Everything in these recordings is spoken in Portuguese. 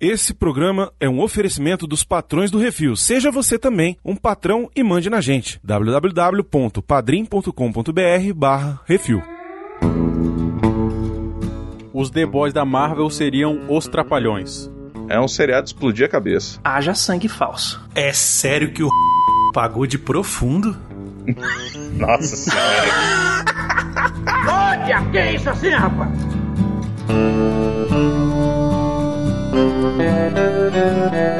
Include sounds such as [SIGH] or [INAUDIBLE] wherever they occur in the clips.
Esse programa é um oferecimento dos patrões do Refil. Seja você também um patrão e mande na gente. www.padrim.com.br barra Refil. Os The Boys da Marvel seriam os Trapalhões. É um seriado de explodir a cabeça. Haja sangue falso. É sério que o pagou de profundo? [LAUGHS] Nossa senhora. [LAUGHS] Olha, que é isso assim, rapaz? Thank you.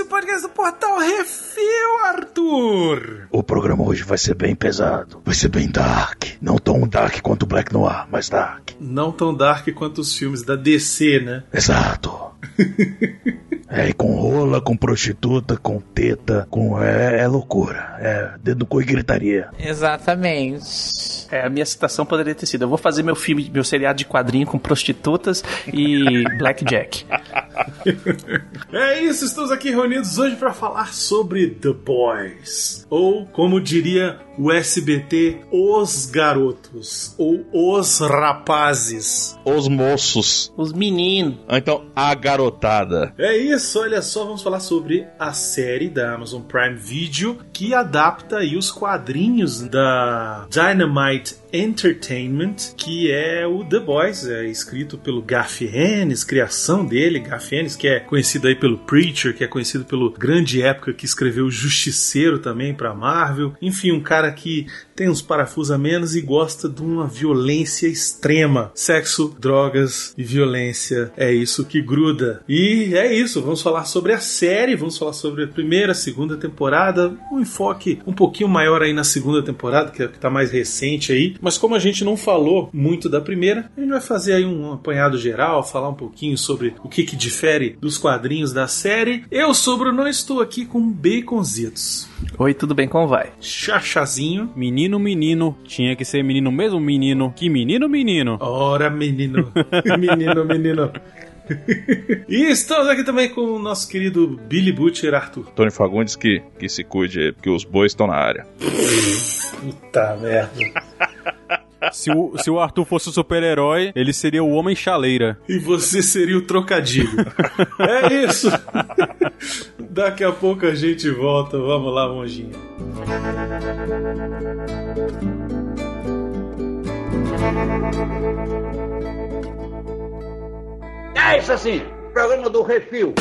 O podcast do Portal Refil, Arthur! O programa hoje vai ser bem pesado. Vai ser bem dark. Não tão dark quanto Black Noir, mas dark. Não tão dark quanto os filmes da DC, né? Exato. [LAUGHS] É, e com rola, com prostituta, com teta, com. É, é loucura. É dedo no cu e gritaria. Exatamente. É, a minha citação poderia ter sido: eu vou fazer meu filme, meu seriado de quadrinho com prostitutas e [LAUGHS] blackjack. É isso, estamos aqui reunidos hoje para falar sobre The Boys. Ou, como diria o SBT, Os Garotos. Ou Os Rapazes. Os moços. Os meninos. Ou então, a garotada. É isso, olha só, vamos falar sobre a série da Amazon Prime Video que adapta aí os quadrinhos da Dynamite Entertainment, que é o The Boys, é escrito pelo Garth Ennis, criação dele, Garth Ennis, que é conhecido aí pelo Preacher, que é conhecido pelo grande época que escreveu Justiceiro também para Marvel. Enfim, um cara que tem uns parafusos a menos e gosta de uma violência extrema. Sexo, drogas e violência é isso que gruda. E é isso, vamos falar sobre a série, vamos falar sobre a primeira, segunda temporada, um enfoque um pouquinho maior aí na segunda temporada, que é que tá mais recente aí. Mas como a gente não falou muito da primeira, a gente vai fazer aí um apanhado geral, falar um pouquinho sobre o que que difere dos quadrinhos da série. Eu sou Bruno, estou aqui com baconzitos. Oi, tudo bem? Como vai? Chachazinho. Menino, menino. Tinha que ser menino mesmo, menino. Que menino, menino. Ora, menino. [LAUGHS] menino, menino. e estamos aqui também com o nosso querido Billy Butcher Arthur. Tony Fagundes que, que se cuide aí, porque os bois estão na área. Puta merda. Se o, se o Arthur fosse o super-herói, ele seria o Homem Chaleira. E você seria o trocadilho. é isso. Daqui a pouco a gente volta. Vamos lá, monjinha. É isso assim, programa do Refil.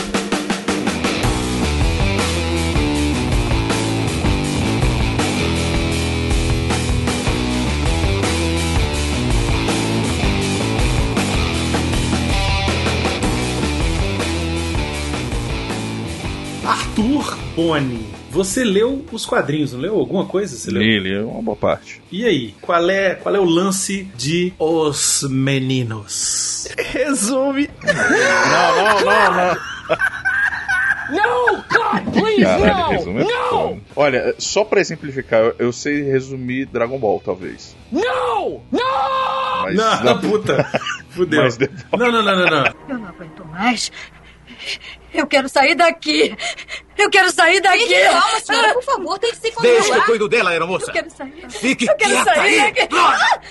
Arthur Boni. Você leu os quadrinhos, não leu alguma coisa? Você leu? Ele é uma boa parte. E aí, qual é, qual é o lance de Os Meninos? Resume. Não, não, não, não. No, God, please, Caralho, é No! foda. Olha, só pra exemplificar, eu, eu sei resumir Dragon Ball, talvez. No! No! Mas Não, não- puta. [LAUGHS] Fudeu. Mas depois- Não, não, não, não, não. Eu não aguento mais. Eu quero sair daqui. Eu quero sair daqui. Fique calma, senhora, por favor, tente se controlar. Deixa que eu cuido dela, Eu aeromoça. quero sair. Fique Eu quero quieta sair aí. daqui. Droga.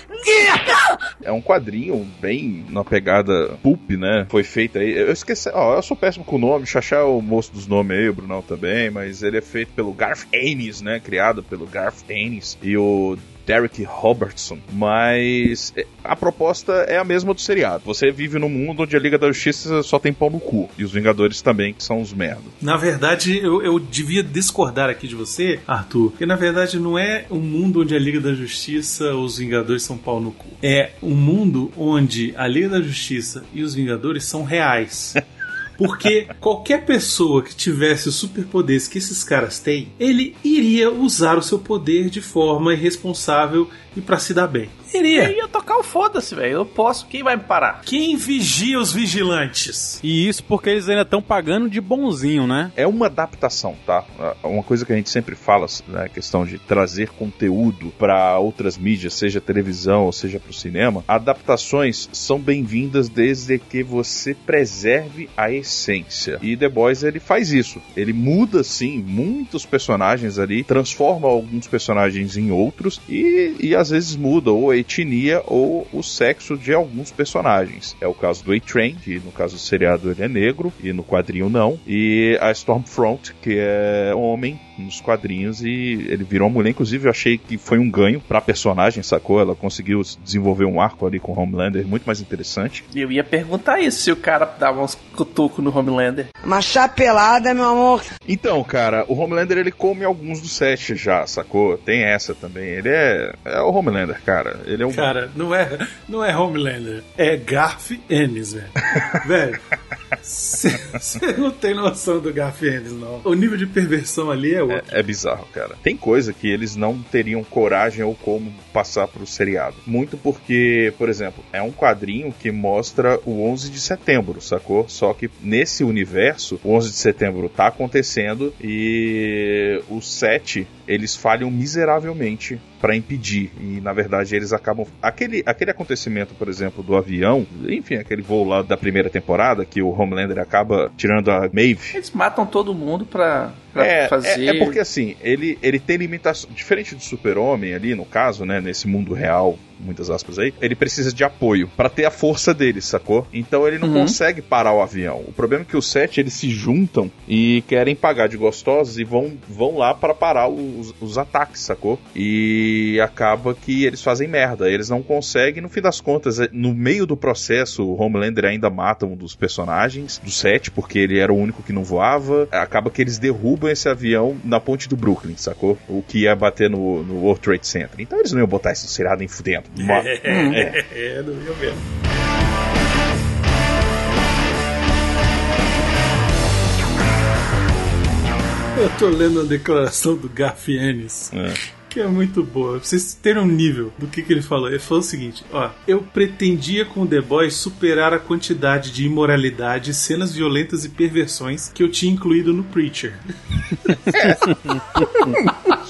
É um quadrinho bem na pegada pulp, né? Foi feito aí. Eu esqueci, ó, eu sou péssimo com o nome, Xaxá é o moço dos nomes aí, o Brunão também, mas ele é feito pelo Garth Ennis, né? Criado pelo Garth Ennis e o Derek Robertson, mas é, a proposta é a mesma do seriado. Você vive num mundo onde a Liga da Justiça só tem pau no cu, e os Vingadores também, que são os merda. Na verdade, eu, eu devia discordar aqui de você, Arthur, porque na verdade não é um mundo onde a Liga da Justiça, os Vingadores são pau no cu. É um mundo onde a Liga da Justiça e os Vingadores são reais. [LAUGHS] Porque qualquer pessoa que tivesse os superpoderes que esses caras têm, ele iria usar o seu poder de forma irresponsável e para se dar bem. Iria. Eu ia tocar o foda-se, velho. Eu posso, quem vai me parar? Quem vigia os vigilantes? E isso porque eles ainda estão pagando de bonzinho, né? É uma adaptação, tá? Uma coisa que a gente sempre fala, né, a questão de trazer conteúdo para outras mídias, seja televisão ou seja para o cinema. Adaptações são bem-vindas desde que você preserve a essência. E The Boys ele faz isso. Ele muda sim muitos personagens ali, transforma alguns personagens em outros e, e às vezes muda ou a etnia ou o sexo de alguns personagens. É o caso do A-Train, que no caso do seriado ele é negro e no quadrinho não, e a Stormfront, que é homem nos quadrinhos e ele virou uma mulher. Inclusive, eu achei que foi um ganho pra personagem, sacou? Ela conseguiu desenvolver um arco ali com o Homelander muito mais interessante. Eu ia perguntar isso, se o cara dava uns cutucos no Homelander. Uma chapelada, meu amor. Então, cara, o Homelander ele come alguns dos sete já, sacou? Tem essa também. Ele é, é o Homelander, cara. Ele é. Cara, não é, não é Homelander. É Garf Ennis, velho. [LAUGHS] velho. Você não tem noção do Garf Ennis, não. O nível de perversão ali é outro. É, é bizarro, cara. Tem coisa que eles não teriam coragem ou como passar pro seriado. Muito porque, por exemplo, é um quadrinho que mostra o 11 de setembro, sacou? Só que nesse universo, o 11 de setembro tá acontecendo e o 7 eles falham miseravelmente para impedir. E na verdade eles acabam. Aquele, aquele acontecimento, por exemplo, do avião, enfim, aquele voo lá da primeira temporada, que o Homelander acaba tirando a Maeve. Eles matam todo mundo pra, pra é, fazer. É, é, porque assim, ele, ele tem limitações. Diferente do Super-Homem ali, no caso, né? Nesse mundo real, muitas aspas aí, ele precisa de apoio para ter a força dele, sacou? Então ele não uhum. consegue parar o avião. O problema é que os sete eles se juntam e querem pagar de gostosos e vão, vão lá para parar os, os ataques, sacou? E acaba que eles fazem merda. Eles não conseguem, no fim das contas, é, no meio do processo, o Homelander ainda mata um dos personagens do set, porque ele era o único que não voava. Acaba que eles derrubam esse avião na ponte do Brooklyn, sacou? O que ia bater no, no World Trade Center. Então eles não iam botar esse seriado nem fudendo. [LAUGHS] É, é, não ia mesmo. Eu tô lendo a declaração do Garfienes. É que é muito boa. Pra vocês terem um nível do que, que ele falou. Ele falou o seguinte: ó, eu pretendia com The Boys superar a quantidade de imoralidade, cenas violentas e perversões que eu tinha incluído no Preacher. [LAUGHS]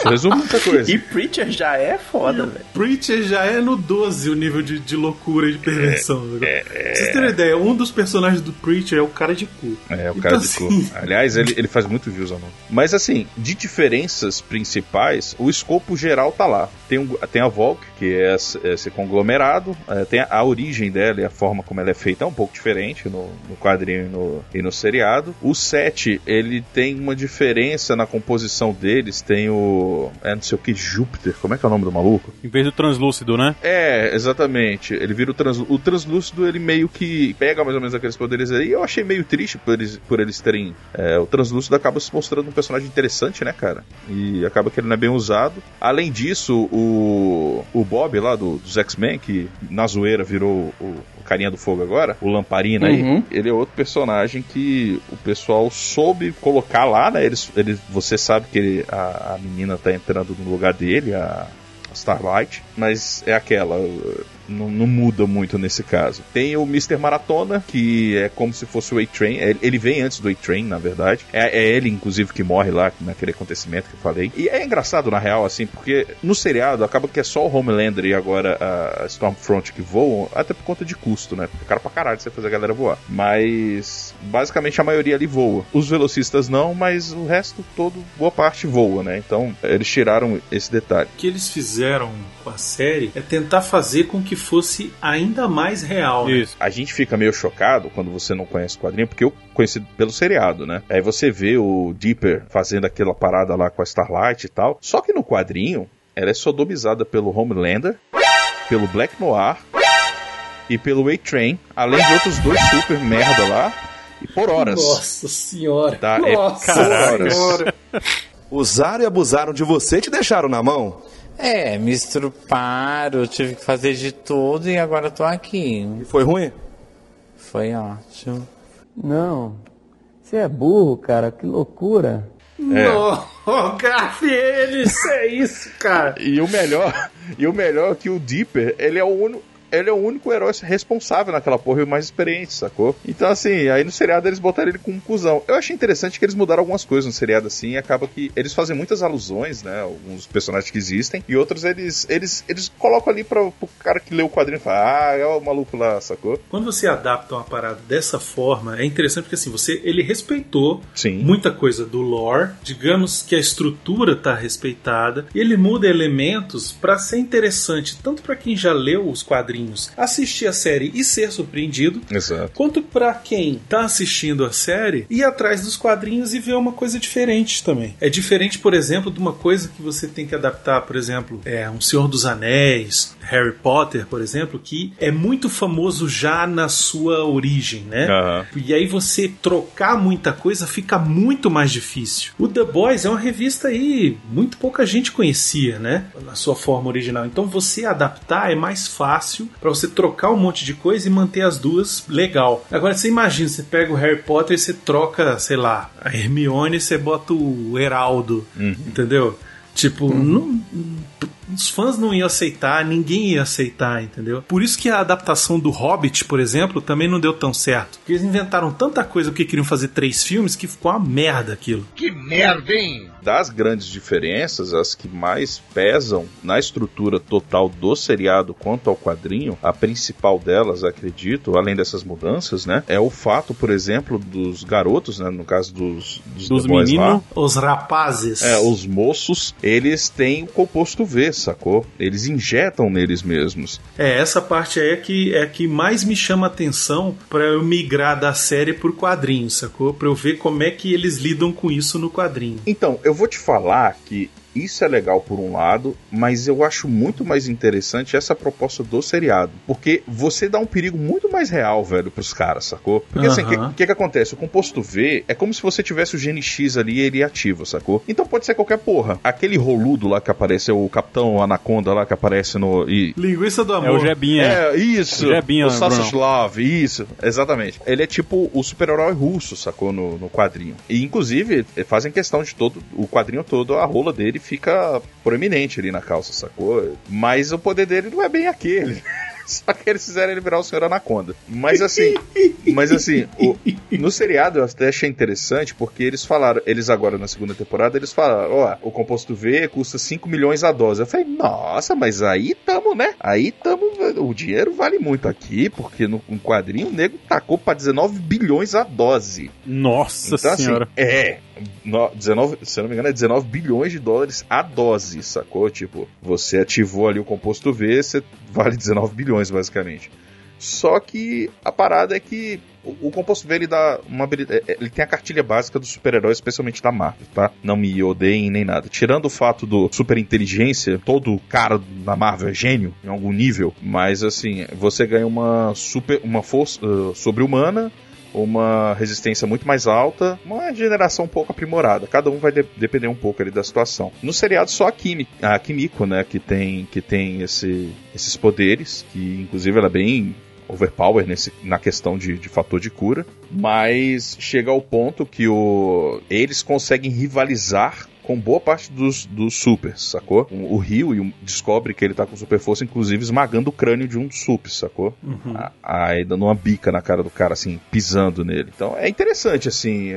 Isso resume muita coisa. E Preacher já é foda, velho. Preacher já é no 12 o nível de, de loucura e de perversão. É, é, pra vocês terem ideia, um dos personagens do Preacher é o cara de cu. É, o cara então, de assim... cu. [LAUGHS] Aliás, ele, ele faz muito views, não. Mas assim, de diferenças principais, o escopo geral tá lá. Tem, um, tem a Volk, que é esse conglomerado, é, tem a, a, origem dela e a forma como ela é feita é um pouco diferente no, no quadrinho e no, e no seriado. O 7, ele tem uma diferença na composição deles, tem o. É não sei o que, Júpiter, como é que é o nome do maluco? Em vez do translúcido, né? É, exatamente. Ele vira o translúcido. O translúcido, ele meio que pega mais ou menos aqueles poderes aí. Eu achei meio triste por eles, por eles terem. É, o translúcido acaba se mostrando um personagem interessante, né, cara? E acaba que ele não é bem usado. Além disso, o, o Bob lá do, dos X-Men, que na zoeira virou o, o carinha do fogo agora, o Lamparina uhum. aí, ele é outro personagem que o pessoal soube colocar lá, né? Eles, ele, você sabe que ele, a, a menina tá entrando no lugar dele, a Starlight, mas é aquela não, não, muda muito nesse caso. Tem o Mr. Maratona, que é como se fosse o A-Train. É, ele vem antes do A-Train, na verdade. É, é, ele, inclusive, que morre lá naquele acontecimento que eu falei. E é engraçado, na real, assim, porque no seriado acaba que é só o Homelander e agora a Stormfront que voam, até por conta de custo, né? Porque é cara pra caralho você fazer a galera voar. Mas basicamente a maioria ali voa. Os velocistas não, mas o resto todo, boa parte voa, né? Então eles tiraram esse detalhe. O que eles fizeram com a série é tentar fazer com que fosse ainda mais real. Né? Isso. A gente fica meio chocado quando você não conhece o quadrinho, porque eu conheci pelo seriado, né? Aí você vê o Dipper fazendo aquela parada lá com a Starlight e tal. Só que no quadrinho, ela é sodomizada pelo Homelander, pelo Black Noir e pelo A-Train, além de outros dois super merda lá, e por horas. Nossa senhora. Tá? Nossa é por horas. Usaram e abusaram de você e te deixaram na mão. É, me estruparam, tive que fazer de tudo e agora tô aqui. E foi ruim? Foi ótimo. Não, você é burro, cara, que loucura. É. No, [LAUGHS] Garf, eles, é isso, cara. E o melhor, e o melhor é que o Dipper, ele é o único. Ele é o único herói responsável naquela porra e o mais experiente, sacou? Então, assim, aí no seriado eles botaram ele com um cuzão. Eu achei interessante que eles mudaram algumas coisas no seriado, assim, e acaba que eles fazem muitas alusões, né? Alguns personagens que existem, e outros eles eles, eles colocam ali pra, pro cara que lê o quadrinho e fala, ah, é o maluco lá, sacou? Quando você adapta uma parada dessa forma, é interessante porque assim, você ele respeitou Sim. muita coisa do lore, digamos que a estrutura tá respeitada, e ele muda elementos pra ser interessante, tanto pra quem já leu os quadrinhos, assistir a série e ser surpreendido, Exato. quanto pra quem tá assistindo a série ir atrás dos quadrinhos e ver uma coisa diferente também. É diferente, por exemplo, de uma coisa que você tem que adaptar, por exemplo, é um Senhor dos Anéis, Harry Potter, por exemplo, que é muito famoso já na sua origem, né? Aham. E aí você trocar muita coisa fica muito mais difícil. O The Boys é uma revista aí muito pouca gente conhecia, né? Na sua forma original. Então você adaptar é mais fácil pra você trocar um monte de coisa e manter as duas legal. Agora você imagina, você pega o Harry Potter e você troca, sei lá, a Hermione e você bota o Heraldo, entendeu? Tipo, não- os fãs não iam aceitar, ninguém ia aceitar, entendeu? Por isso que a adaptação do Hobbit, por exemplo, também não deu tão certo. Porque eles inventaram tanta coisa porque queriam fazer três filmes que ficou uma merda aquilo. Que merda, hein? Das grandes diferenças, as que mais pesam na estrutura total do seriado quanto ao quadrinho, a principal delas, acredito, além dessas mudanças, né, é o fato, por exemplo, dos garotos, né, no caso dos, dos, Dos meninos. Os rapazes. É, os moços, eles têm o composto V, sacou? Eles injetam neles mesmos. É, essa parte aí é que, é que mais me chama atenção pra eu migrar da série pro quadrinho, sacou? Pra eu ver como é que eles lidam com isso no quadrinho. Então, eu vou te falar que isso é legal por um lado, mas eu acho muito mais interessante essa proposta do seriado. Porque você dá um perigo muito mais real, velho, pros caras, sacou? Porque assim, o que, que que acontece? O composto V é como se você tivesse o gene X ali e ele ativo, sacou? Então pode ser qualquer porra. Aquele roludo lá que aparece, é o Capitão Anaconda lá que aparece no. E, Linguiça do amor. É o Jebinha. é, isso. O Jebinha, o. Love, isso. Exatamente. Ele é tipo o super-herói russo, sacou? No, no quadrinho. E, inclusive, fazem questão de todo... O quadrinho todo, a rola dele fica proeminente ali na calça, sacou? Mas o poder dele não é bem aquele. [LAUGHS] Só que eles fizeram ele virar o Senhor Anaconda. Mas assim, mas assim, o- no seriado eu até achei interessante porque eles falaram, eles agora na segunda temporada, eles falaram, ó, o composto V custa 5 milhões a dose. Eu falei, nossa, mas aí tamo, né? Aí tamo, o dinheiro vale muito aqui, porque no, no quadrinho o nego tacou pra 19 bilhões a dose. Nossa Então, senhora. assim, é. no- 19, se eu não me engano, é 19 bilhões de dólares a dose, sacou? Tipo, você ativou ali o composto V, você vale 19 bilhões, basicamente. Só que a parada é que o, o composto V ele dá uma habilidade. Ele tem a cartilha básica do super-herói, especialmente da Marvel, tá? Não me odeiem nem nada. Tirando o fato do super inteligência, todo cara da Marvel é gênio em algum nível, mas assim, você ganha uma super. uma força uh, sobre-humana uma resistência muito mais alta, uma geração um pouco aprimorada. Cada um vai de- depender um pouco ali da situação. No seriado só a Kimi, a Kimiko, né, que tem que tem esse, esses poderes, que inclusive ela é bem overpower nesse, na questão de, de fator de cura, mas chega ao ponto que o, eles conseguem rivalizar com boa parte dos, dos supers, sacou? O, o Rio e o- descobre que ele tá com super força, inclusive esmagando o crânio de um super, sacou? Uhum. Aí dando uma bica na cara do cara, assim, pisando nele. Então é interessante, assim.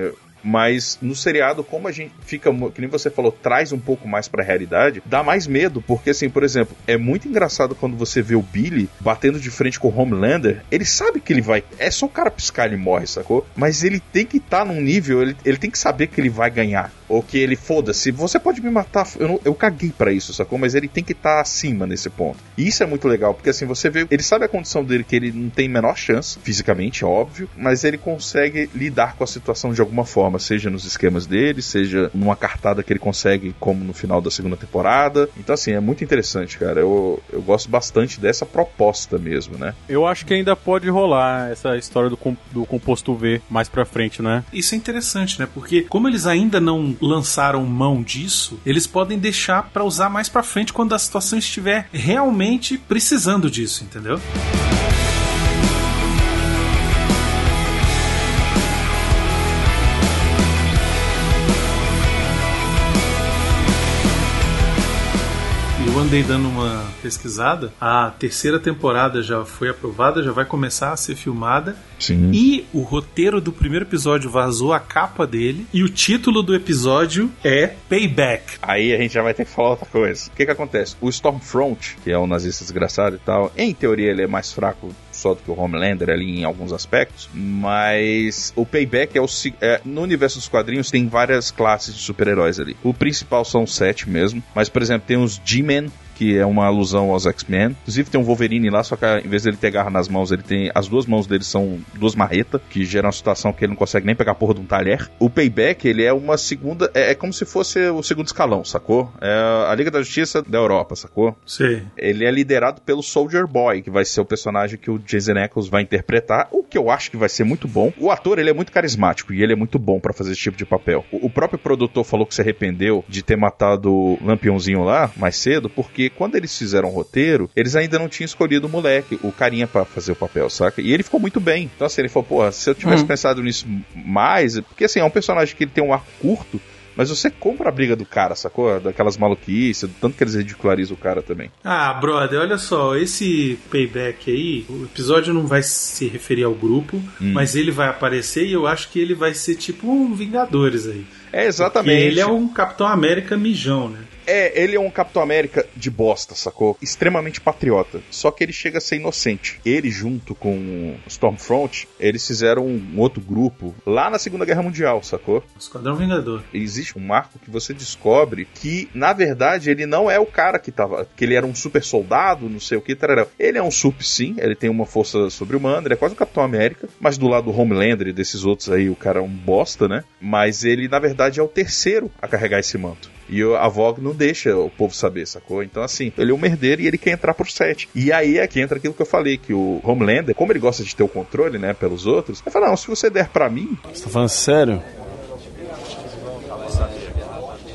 Mas no seriado, como a gente fica, que nem você falou, traz um pouco mais pra realidade, dá mais medo, porque assim, por exemplo, é muito engraçado quando você vê o Billy batendo de frente com o Homelander, ele sabe que ele vai, é só o cara piscar ele morre, sacou? Mas ele tem que estar num nível, ele, ele tem que saber que ele vai ganhar, ou que ele foda-se, você pode me matar, eu, não- eu caguei pra isso, sacou? Mas ele tem que estar acima nesse ponto. E isso é muito legal, porque assim, você vê, ele sabe a condição dele que ele não tem menor chance, fisicamente, óbvio, mas ele consegue lidar com a situação de alguma forma, seja nos esquemas dele, seja numa cartada que ele consegue, como no final da segunda temporada. Então, assim, é muito interessante, cara. Eu, eu gosto bastante dessa proposta mesmo, né? Eu acho que ainda pode rolar essa história do, com- do composto V mais pra frente, né? Isso é interessante, né? Porque como eles ainda não lançaram mão disso, eles podem deixar pra usar mais pra frente quando a situação estiver realmente precisando disso, entendeu? Eu andei dando uma pesquisada. A terceira temporada já foi aprovada, já vai começar a ser filmada. Sim. E o roteiro do primeiro episódio vazou a capa dele. E o título do episódio é Payback. Aí a gente já vai ter que falar outra coisa. O que que acontece? O Stormfront, que é um nazista desgraçado e tal, em teoria ele é mais fraco só do que o Homelander ali em alguns aspectos, mas o Payback é o é, no universo dos quadrinhos tem várias classes de super-heróis ali. O principal são sete mesmo, mas por exemplo tem os G-Men que é uma alusão aos X-Men. Inclusive tem um Wolverine lá, só que em vez dele ter garra nas mãos, ele tem. As duas mãos dele são duas marretas, que gera uma situação que ele não consegue nem pegar a porra de um talher. O Payback, ele é uma segunda. É, é como se fosse o segundo escalão, sacou? É a Liga da Justiça da Europa, sacou? Sei. Ele é liderado pelo Soldier Boy, que vai ser o personagem que o Jason Ackles vai interpretar, o que eu acho que vai ser muito bom. O ator, ele é muito carismático e ele é muito bom pra fazer esse tipo de papel. O, o próprio produtor falou que se arrependeu de ter matado o Lampiãozinho lá mais cedo, porque quando eles fizeram o roteiro, eles ainda não tinham escolhido o moleque, o carinha pra fazer o papel, saca? E ele ficou muito bem. Então assim, ele falou, porra, se eu tivesse Hum. pensado nisso mais, porque assim, é um personagem que ele tem um arco curto, mas você compra a briga do cara, sacou? Daquelas maluquices, do tanto que eles ridicularizam o cara também. Ah, brother, olha só, esse payback aí, o episódio não vai se referir ao grupo, Hum. mas ele vai aparecer e eu acho que ele vai ser tipo um Vingadores aí. É exatamente. Porque ele é um Capitão América mijão, né? É, ele é um Capitão América de bosta, sacou? Extremamente patriota. Só que ele chega a ser inocente. Ele, junto com o Stormfront, eles fizeram um outro grupo lá na Segunda Guerra Mundial, sacou? Esquadrão Vingador. Existe um marco que você descobre que, na verdade, ele não é o cara que tava. que ele era um super soldado, não sei o que, tarará. Ele é um sup, sim, ele tem uma força sobre-humana, ele é quase um Capitão América, mas do lado do Homelander e desses outros aí, o cara é um bosta, né? Mas ele, na verdade, é o terceiro a carregar esse manto. E o- a Vogue não deixa o povo saber, sacou? Então, assim, ele é um merdeiro e ele quer entrar pro set. E aí é que entra aquilo que eu falei, que o Homelander, como ele gosta de ter o controle, né, pelos outros, ele fala, não, se você der pra mim, Você tá falando sério?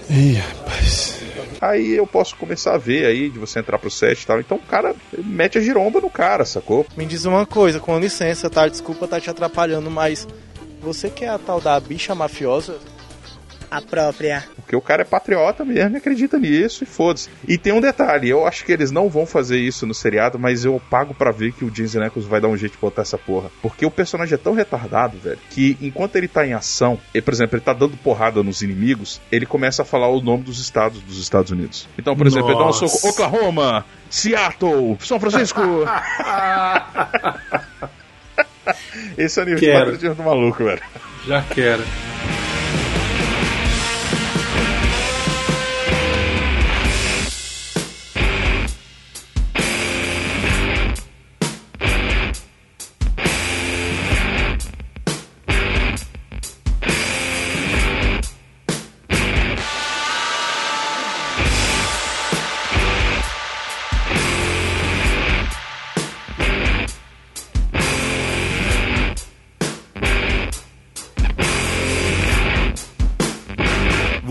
Ih, rapaz. aí eu posso começar a ver aí de você entrar pro set e tal. Então o cara mete a giromba no cara, sacou? Me diz uma coisa, com licença, tá? Desculpa tá te atrapalhando, mas você que é a tal da bicha mafiosa? A própria. Porque o cara é patriota mesmo e acredita nisso e foda-se. E tem um detalhe, eu acho que eles não vão fazer isso no seriado, mas eu pago pra ver que o James Ackles vai dar um jeito de botar essa porra. Porque o personagem é tão retardado, velho, que enquanto ele tá em ação, ele, por exemplo, ele tá dando porrada nos inimigos, ele começa a falar o nome dos estados dos Estados Unidos. Então, por exemplo, ele dá um Nossa. soco, Oklahoma, Seattle, São Francisco. [LAUGHS] Esse é o nível de Quero. patriotismo do maluco, velho. Já quero.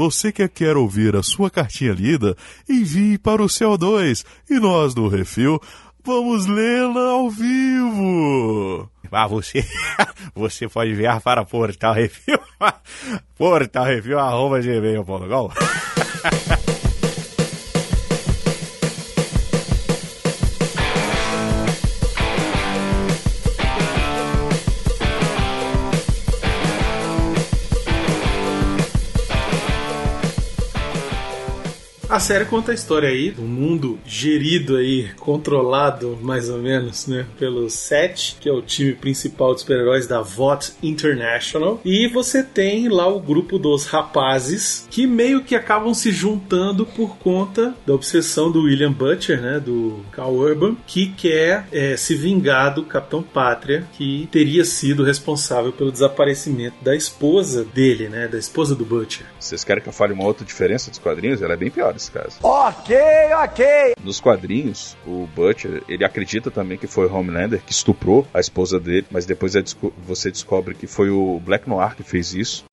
Você que quer ouvir a sua cartinha lida, envie para o CO2 e nós do Refil vamos lê-la ao vivo. Ah, você, [LAUGHS] você pode enviar para Portal Review, [LAUGHS] Portal Review, arroba gmail.com. [LAUGHS] A série conta a história aí do mundo gerido aí, controlado mais ou menos, né, pelo SET, que é o time principal de super-heróis da VOT International. E você tem lá o grupo dos rapazes que meio que acabam se juntando por conta da obsessão do William Butcher, né, do Cal Urban, que quer é, se vingar do Capitão Pátria, que teria sido responsável pelo desaparecimento da esposa dele, né, da esposa do Butcher. Vocês querem que eu fale uma outra diferença dos quadrinhos? Ela é bem pior nesse caso. Ok, ok. Nos quadrinhos, o Butcher, ele acredita também que foi o Homelander que estuprou a esposa dele, mas depois é desco- você descobre que foi o Black Noir que fez isso.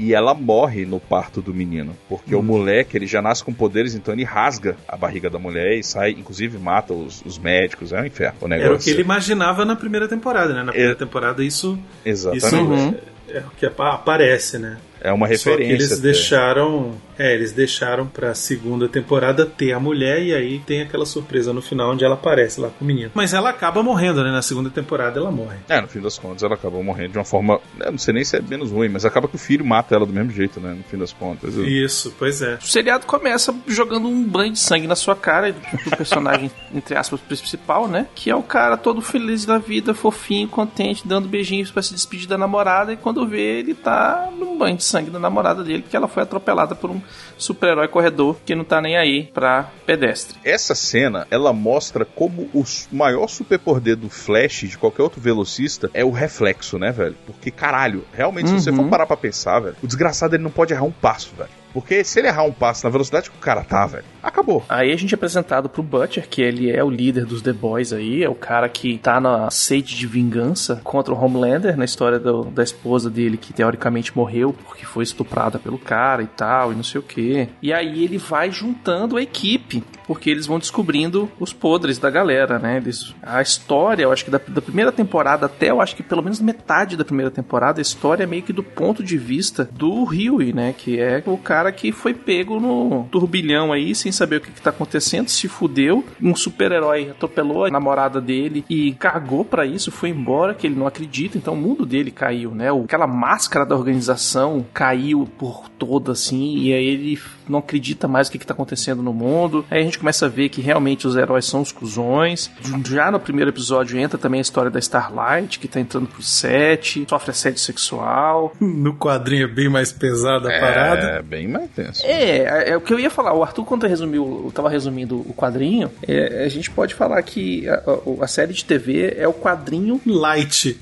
E ela morre no parto do menino, porque o moleque ele já nasce com poderes, então ele rasga a barriga da mulher e sai, inclusive mata os, os médicos, é um inferno o negócio. Era o que ele imaginava na primeira temporada, né? Na primeira temporada isso, Exatamente. isso é, é o que apa- aparece, né? É uma Só que referência. eles até. deixaram. É, eles deixaram pra segunda temporada ter a mulher e aí tem aquela surpresa no final onde ela aparece lá com o menino. Mas ela acaba morrendo, né? Na segunda temporada ela morre. É, no fim das contas, ela acabou morrendo de uma forma. Eu não sei nem se é menos ruim, mas acaba que o filho mata ela do mesmo jeito, né? No fim das contas. Eu- Isso, pois é. O seriado começa jogando um banho de sangue na sua cara do, do personagem, [LAUGHS] entre aspas, principal, né? Que é o cara todo feliz da vida, fofinho, contente, dando beijinhos pra se despedir da namorada. E quando vê, ele tá banho de sangue da namorada dele, porque ela foi atropelada por um super-herói corredor que não tá nem aí pra pedestre. Essa cena, ela mostra como o maior superpoder do Flash, de qualquer outro velocista, é o reflexo, né, velho? Porque, caralho, realmente, se você Uhum. for parar pra pensar, velho, o desgraçado ele não pode errar um passo, velho. Porque se ele errar um passo na velocidade que o cara tá, velho, acabou. Aí a gente é apresentado pro Butcher, que ele é o líder dos The Boys aí, é o cara que tá na sede de vingança contra o Homelander, na história do- da esposa dele, que teoricamente morreu porque foi estuprada pelo cara e tal, e não sei o que. E aí ele vai juntando a equipe, porque eles vão descobrindo os podres da galera, né? Eles, a história, eu acho que da, da primeira temporada até, eu acho que pelo menos metade da primeira temporada, a história é meio que do ponto de vista do Huey, né? Que é o cara que foi pego no turbilhão aí, sem saber o que, que tá acontecendo, se fudeu. Um super-herói atropelou a namorada dele e cagou pra isso, foi embora, que ele não acredita, então o mundo dele caiu, né? Aquela máscara da organização caiu por toda, assim, e aí ele não acredita mais o que, que tá acontecendo no mundo. Aí a gente começa a ver que realmente os heróis são os cuzões. Já no primeiro episódio entra também a história da Starlight, que tá entrando pro set, sofre assédio sexual. No quadrinho é bem mais pesada a parada. É, bem mais tenso. É, é o que eu ia falar. O Arthur, quando resumiu, tava resumindo o quadrinho, é, a gente pode falar que a, a- a série de TV é o quadrinho light.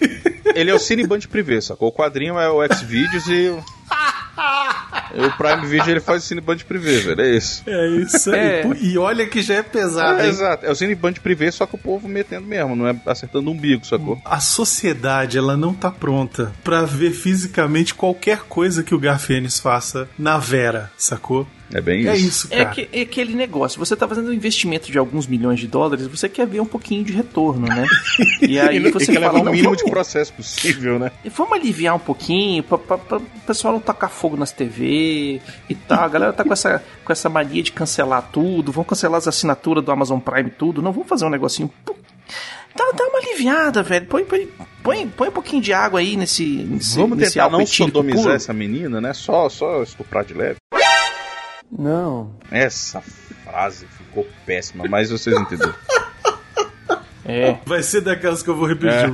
[LAUGHS] Ele é o Cineband Privé, sacou? O quadrinho é o Xvideos e o... e Prime Video ele faz o Cineband Privé, velho. É isso. É isso aí. É. E olha que já é pesado, É, hein? exato. É o Cineband Privé, só que o povo metendo mesmo, não é acertando o umbigo, sacou? A sociedade, ela não tá pronta pra ver fisicamente qualquer coisa que o Garfienes faça na Vera, sacou? É bem É isso. isso, É, que, é aquele negócio. Você tá fazendo um investimento de alguns milhões de dólares, você quer ver um pouquinho de retorno, né? [LAUGHS] E aí E você quer levar fala, o mínimo vamos, de processo possível, né? vamos aliviar um pouquinho, pra o pessoal não tacar fogo nas TV e tal. A galera tá com essa, com essa mania de cancelar tudo, vão cancelar as assinaturas do Amazon Prime tudo. Não, vamos fazer um negocinho... Dá, dá uma aliviada, velho. Põe, põe, põe, põe um pouquinho de água aí nesse, nesse Vamos nesse tentar álcool não sodomizar puro. essa menina, né? Só, só estuprar de leve. Não. Essa frase ficou péssima, mas vocês entenderam. É. Vai ser daquelas que eu vou repetir. É.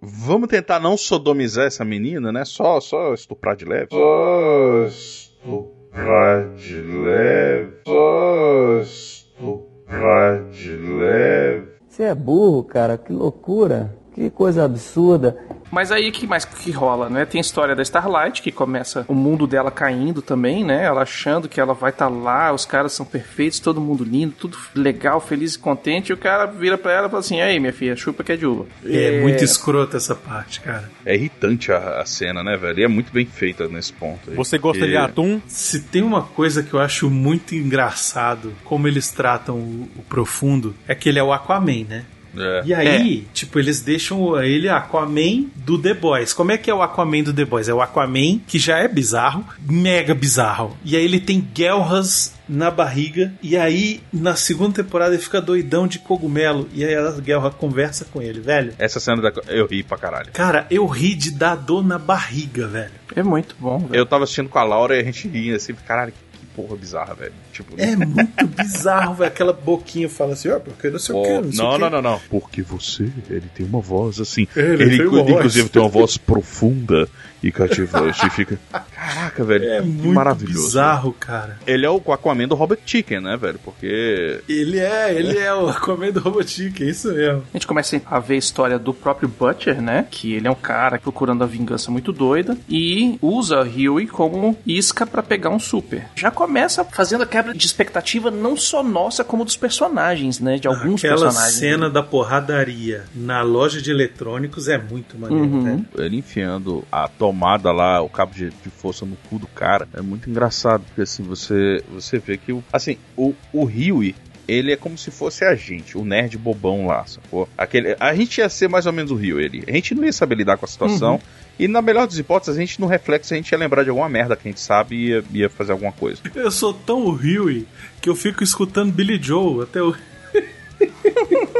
Vamos tentar não sodomizar essa menina, né? Só, só estuprar de leve. Só estuprar de leve. Só estuprar de leve. Você é burro, cara, que loucura. Que coisa absurda. Mas aí que mais que rola, né? Tem a história da Starlight, que começa o mundo dela caindo também, né? Ela achando que ela vai estar lá, os caras são perfeitos, todo mundo lindo, tudo legal, feliz e contente, e o cara vira pra ela e fala assim: aí, minha filha, chupa que é de uva. É, muito escroto essa parte, cara. É irritante a, a cena, né, velho? E é muito bem feita nesse ponto. aí. Você gosta de Porque- atum? Se tem uma coisa que eu acho muito engraçado, como eles tratam o, o profundo, é que ele é o Aquaman, né? É. E aí, tipo, eles deixam ele Aquaman do The Boys. Como é que é o Aquaman do The Boys? É o Aquaman que já é bizarro, mega bizarro. E aí ele tem guelras na barriga. E aí, na segunda temporada, ele fica doidão de cogumelo. E aí a guelra conversa com ele, velho. Essa cena da... eu ri pra caralho. Cara, eu ri de dar dor na barriga, velho. É muito bom, velho. Eu tava assistindo com a Laura e a gente ria assim, caralho, que porra bizarra, velho. Tipo, É muito bizarro, velho. Aquela boquinha fala assim, ó, porque não sei o Pô, que, não sei o não, não, não, não. Porque você, ele tem uma voz assim. Ele Ele, tem uma inclu- voz. inclusive tem uma voz profunda e cativante. e [LAUGHS] fica. Caraca, velho. É que muito maravilhoso. bizarro, cara. Ele é o Aquaman do Robert Chicken, né, velho? Porque. Ele é, ele é o Aquaman do Robotique, é isso mesmo. A gente começa a ver a história do próprio Butcher, né? Que ele é um cara procurando a vingança muito doida e usa Huey como isca pra pegar um super. Já começa fazendo a quebra de expectativa não só nossa, como dos personagens, né? De alguns Aquela personagens. cena da porradaria na loja de eletrônicos é muito maneiro, Uhum. né? Ele enfiando a tomada lá, o cabo de, de força no cu do cara. É muito engraçado, porque assim, você, você vê que o. Assim, o, o Huey. ele é como se fosse a gente, o nerd bobão lá, sacou? Aquele, a gente ia ser mais ou menos o Rio, ele. A gente não ia saber lidar com a situação. Uhum. E na melhor das hipóteses, a gente no reflexo a gente ia lembrar de alguma merda que a gente sabe e ia, ia fazer alguma coisa. Eu sou tão o Huey que eu fico escutando Billy Joe até o. [LAUGHS]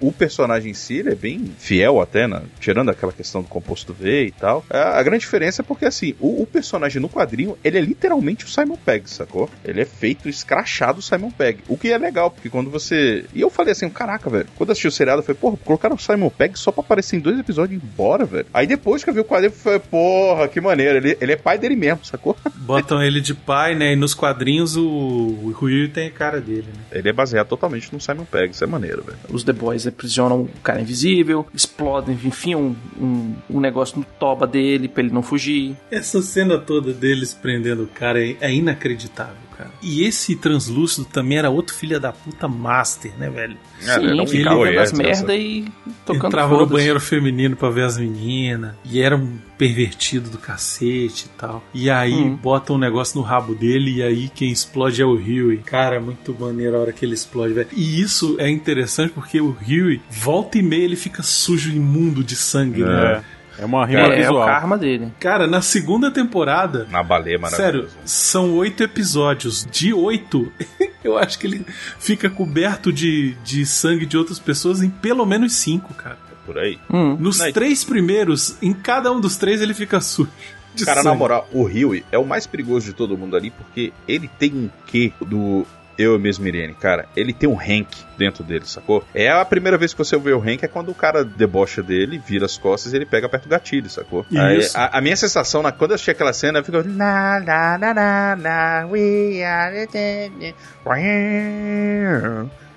O personagem em si ele é bem fiel até, né? tirando aquela questão do composto V e tal. A, a grande diferença é porque, assim, o, o personagem no quadrinho, ele é literalmente o Simon Pegg, sacou? Ele é feito escrachado Simon Pegg. O que é legal, porque quando você... E eu falei assim, caraca, velho. Quando assisti o seriado, eu falei, porra, colocaram o Simon Pegg só pra aparecer em dois episódios e ir embora, velho. Aí depois que eu vi o quadrinho, eu falei, porra, que maneiro. Ele, ele é pai dele mesmo, sacou? [LAUGHS] Botam ele de pai, né? E nos quadrinhos o, o Huey tem a cara dele, né? Ele é baseado totalmente no Simon Pegg, isso é maneiro, velho. Os The Boys aprisionam o cara invisível, explodem, enfiam um, um, um negócio no toba dele pra ele não fugir. Essa cena toda deles prendendo o cara é, é inacreditável, cara. E esse translúcido também era outro filho da puta master, né, velho? Sim, ele ficava vendo as merda e tocando Entrava no banheiro feminino pra ver as meninas. E era um pervertido do cacete e tal. E aí Hum. bota um negócio no rabo dele e aí quem explode é o Huey. Cara, é muito maneiro a hora que ele explode, velho. E isso é interessante porque o Huey, volta e meia, ele fica sujo, imundo de sangue, né? É uma rima É, é visual. o karma dele. Cara, na segunda temporada, Na baleia maravilhosa. Sério, são oito episódios. De oito, [LAUGHS] eu acho que ele fica coberto de, de sangue de outras pessoas em pelo menos cinco, cara. Por aí. Nos Não, e- três primeiros, em cada um dos três ele fica sujo. [LAUGHS] de Cara, sangue. na moral, o Huey é o mais perigoso de todo mundo ali, porque ele tem um quê do eu mesmo, Irene, cara. Ele tem um Hank dentro dele, sacou? É a primeira vez que você vê o Hank é quando o cara debocha dele, vira as costas e ele pega perto do gatilho, sacou? Aí, a, a minha sensação, na, quando eu assisti aquela cena, eu fico. Na, na, na, na, na, we are the champions."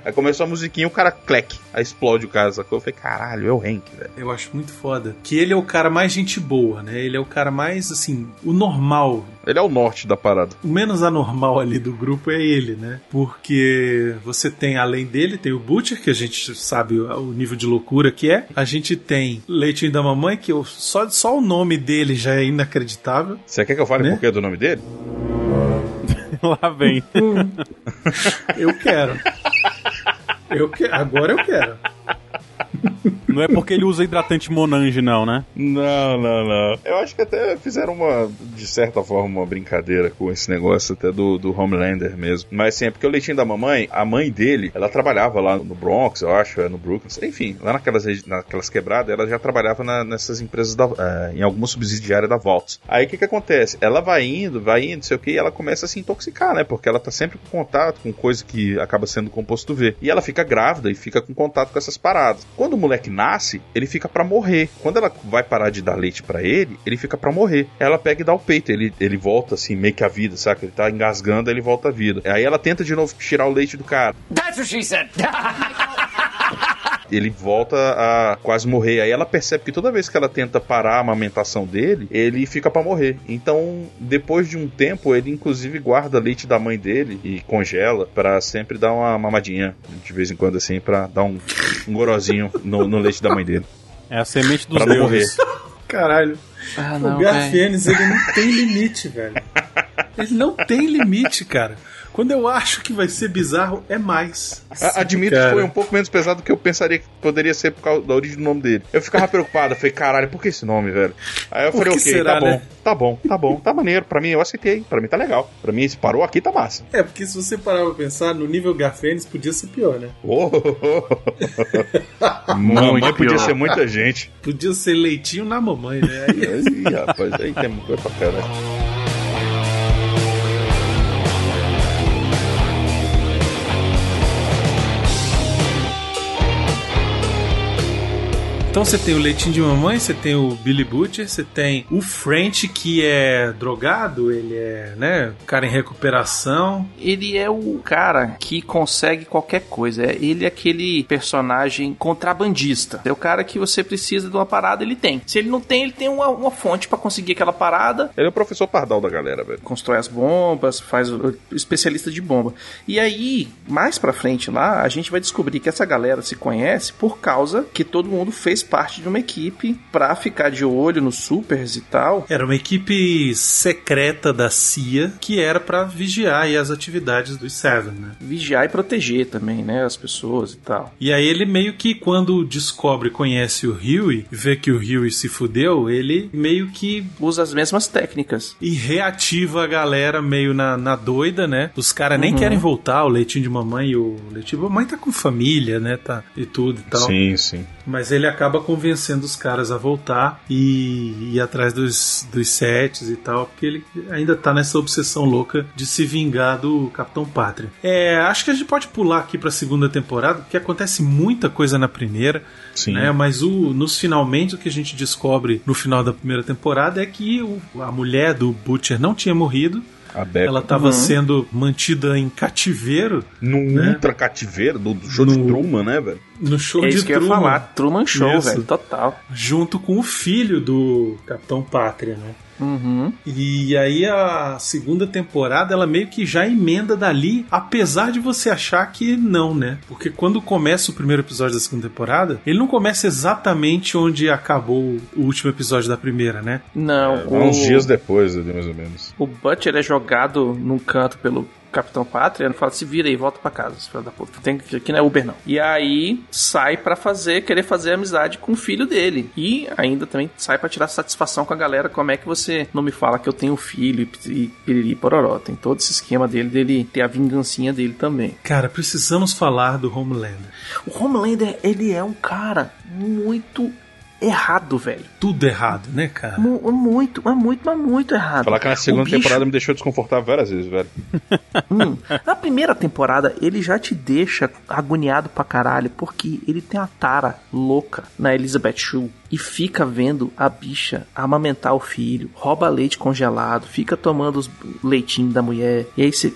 Aí começou a musiquinha e o cara clec. Aí explode o cara, sacou? Eu falei, caralho, é o Hank, velho. Eu acho muito foda. Que ele é o cara mais gente boa, né? Ele é o cara mais, assim, o normal. Ele é o norte da parada. O menos anormal ali do grupo é ele, né? Porque você tem, além dele, tem o Butcher, que a gente sabe o o nível de loucura que é. A gente tem Leitinho da Mamãe, que eu, só, só o nome dele já é inacreditável. Você quer que eu fale Né? por que do nome dele? [LAUGHS] Lá vem. [LAUGHS] Eu quero. Eu que... Agora eu quero. Não é porque ele usa hidratante Monange, não, né? Não, não, não. Eu acho que até fizeram uma, de certa forma, uma brincadeira com esse negócio até do, do Homelander mesmo. Mas assim, é porque o leitinho da mamãe, a mãe dele, ela trabalhava lá no Bronx, eu acho, é, no Brooklyn, enfim, lá naquelas, naquelas quebradas, ela já trabalhava na- nessas empresas, da, eh, em alguma subsidiária da Vault. Aí o que que acontece? Ela vai indo, vai indo, sei o que, e ela começa a se intoxicar, né? Porque ela tá sempre com contato com coisa que acaba sendo composto V. E ela fica grávida e fica com contato com essas paradas. Quando o moleque nasce, ele fica pra morrer. Quando ela vai parar de dar leite pra ele, ele fica pra morrer. Ela pega e dá o peito, ele, ele volta assim, meio que a vida, saca? Ele tá engasgando, ele volta à vida. Aí ela tenta de novo tirar o leite do cara. That's what she said. [LAUGHS] ele volta a quase morrer. Aí ela percebe que toda vez que ela tenta parar a amamentação dele, ele fica pra morrer. Então, depois de um tempo, ele inclusive guarda leite da mãe dele e congela pra sempre dar uma mamadinha de vez em quando, assim, pra dar um, um gorozinho no, no leite da mãe dele. É a semente dos Pra não morrer. deuses. Caralho. Ah, o não, Garfienes, ele não tem limite, velho. Ele não tem limite, cara. Quando eu acho que vai ser bizarro, é mais. A- Admito Cara. que foi um pouco menos pesado do que eu pensaria que poderia ser por causa da origem do nome dele. Eu ficava preocupado, falei, caralho, por que esse nome, velho? Aí eu Por falei, ok, será, tá bom, né? tá bom, tá bom, tá maneiro. Pra mim, eu aceitei. Pra mim tá legal. Pra mim, se parou aqui, tá massa. É, porque se você parar pra pensar, no nível Garfienes podia ser pior, né? Oh, Mamãe podia pior. ser muita gente. Podia ser leitinho na mamãe, né? Aí- Ih, rapaz, aí tem muita coisa pra caralho. Então você tem o leitinho de mamãe, você tem o Billy Butcher, você tem o French que é drogado, ele é, né, cara em recuperação. Ele é o cara que consegue qualquer coisa. É- Ele é aquele personagem contrabandista. É o cara que você precisa de uma parada, ele tem. Se ele não tem, ele tem uma, uma fonte pra conseguir aquela parada. Ele é o professor Pardal da galera, velho. Constrói as bombas, faz o o especialista de bomba. E aí, mais pra frente lá, a gente vai descobrir que essa galera se conhece por causa que todo mundo fez fez parte de uma equipe pra ficar de olho nos supers e tal. Era uma equipe secreta da CIA que era pra vigiar aí as atividades dos Seven, né? Vigiar e proteger também, né? As pessoas e tal. E aí ele meio que quando descobre e conhece o Huey, vê que o Huey se fudeu, ele meio que Usa as mesmas técnicas. e reativa a galera meio na, na doida, né? Os caras nem Uhum. querem voltar, o leitinho de mamãe e o leitinho de mamãe tá com família, né? Tá, e tudo e tal. Sim, sim. Mas ele acaba convencendo os caras a voltar e ir atrás dos, dos sets e tal, porque ele ainda tá nessa obsessão louca de se vingar do Capitão Pátria. É, acho que a gente pode pular aqui pra segunda temporada, porque acontece muita coisa na primeira, Sim. né? Mas o, nos finalmente o que a gente descobre no final da primeira temporada é que o- a mulher do Butcher não tinha morrido. Ela estava Uhum. sendo mantida em cativeiro Num né? ultra cativeiro do, do show de Truman, né, velho? no show É de isso que eu ia Truman. falar, Truman Show, Isso. velho, total. junto com o filho do Capitão Pátria, né? Uhum. E aí a segunda temporada ela meio que já emenda dali, apesar de você achar que não, né? Porque quando começa o primeiro episódio da segunda temporada, ele não começa exatamente onde acabou o último episódio da primeira, né? Não, É, Uns dias depois, ali, mais ou menos. O Butcher é jogado num canto pelo Capitão Pátria, ele fala, se vira aí, volta pra casa, filho da puta. Tem, que- aqui não é Uber, não. E aí sai pra fazer, querer fazer amizade com o filho dele. E ainda também sai pra tirar satisfação com a galera. Como é que você não me fala que eu tenho filho e, piriri pororó? Tem todo esse esquema dele, dele ter a vingancinha dele também. Cara, precisamos falar do Homelander. O Homelander, ele é um cara muito errado, velho. Tudo errado, né, cara? Mu- Muito, mas muito, mas muito errado. Falar que na segunda bicho- temporada me deixou desconfortável várias vezes, velho. [LAUGHS] Hum, na primeira temporada, ele já te deixa agoniado pra caralho, porque ele tem uma tara louca na Elizabeth Shue e fica vendo a bicha amamentar o filho, rouba leite congelado, fica tomando os leitinhos da mulher. E aí você.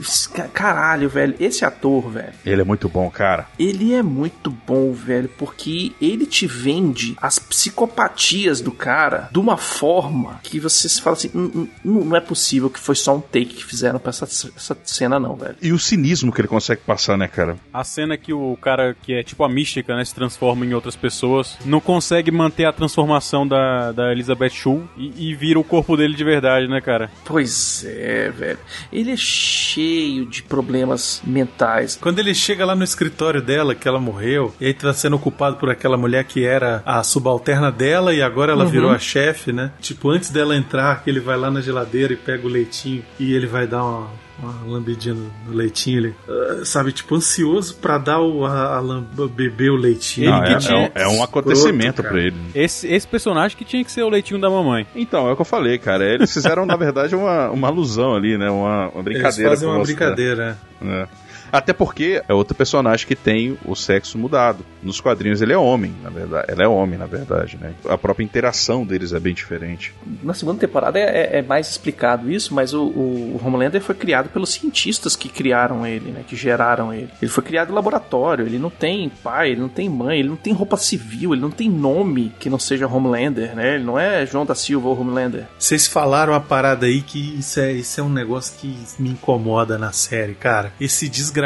Caralho, velho, esse ator, velho. Ele é muito bom, cara. Ele é muito bom, velho, porque ele te vende as psicopatias do cara de uma forma que você se fala assim: "Hum, hum, não é possível que foi só um take que fizeram pra essa, essa cena, não, velho. E o cinismo que ele consegue passar, né, cara? A cena que o cara que é tipo a mística, né, se transforma em outras pessoas, não consegue manter a transformação da, da Elizabeth Shue e, e vira o corpo dele de verdade, né, cara? Pois é, velho. Ele é cheio de problemas mentais. Quando ele chega lá no escritório dela, que ela morreu, e aí tá sendo ocupado por aquela mulher que era a subalterna dela e agora ela Uhum. virou a chefe, né? Tipo, antes dela entrar, que ele vai lá na geladeira e pega o leitinho e ele vai dar uma, uma lambidinha no, leitinho, ele, ah, sabe, tipo, ansioso pra dar o, a, a beber o leitinho. Não, Ele é, que tinha- é um- é um acontecimento cara. ele. Esse, esse personagem que tinha que ser o leitinho da mamãe. Então, é o que eu falei, cara. Eles fizeram, na verdade, uma, uma alusão ali, né? Uma, uma Eles brincadeira. fazem pra uma mostrar. brincadeira. É. Até porque é outro personagem que tem o sexo mudado. Nos quadrinhos ele é homem, na verdade. Ela é homem, na verdade, né? A própria interação deles é bem diferente. Na segunda temporada é, é mais explicado isso, mas o, o Homelander foi criado pelos cientistas que criaram ele, né? Que geraram ele. Ele foi criado em laboratório, ele não tem pai, ele não tem mãe, ele não tem roupa civil, ele não tem nome que não seja Homelander, né? Ele não é João da Silva ou Homelander. Vocês falaram uma parada aí que isso é, isso é um negócio que me incomoda na série, cara. Esse desgraçado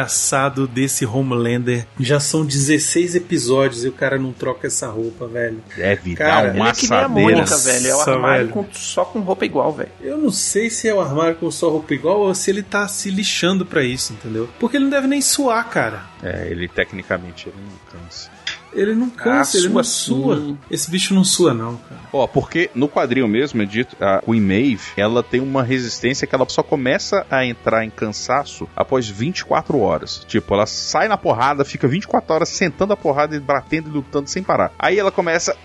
desse Homelander já são 16 episódios e o cara não troca essa roupa, velho. Deve Cara, dar uma Ele é que nem a. Mônica, velho. É o armário velho. com- só com roupa igual, velho. Eu não sei se é o armário com só roupa igual ou se ele tá se lixando pra isso, entendeu? Porque ele não deve nem suar, cara. É, ele tecnicamente ele não cansa. Ele não cansa, ele não sua sua. sim. Esse bicho não sua, não, cara. Ó, porque no quadrinho mesmo é dito, a Queen Maeve, ela tem uma resistência que ela só começa a entrar em cansaço após 24 horas. Tipo, ela sai na porrada, fica 24 horas sentando a porrada e batendo e lutando sem parar. Aí ela começa.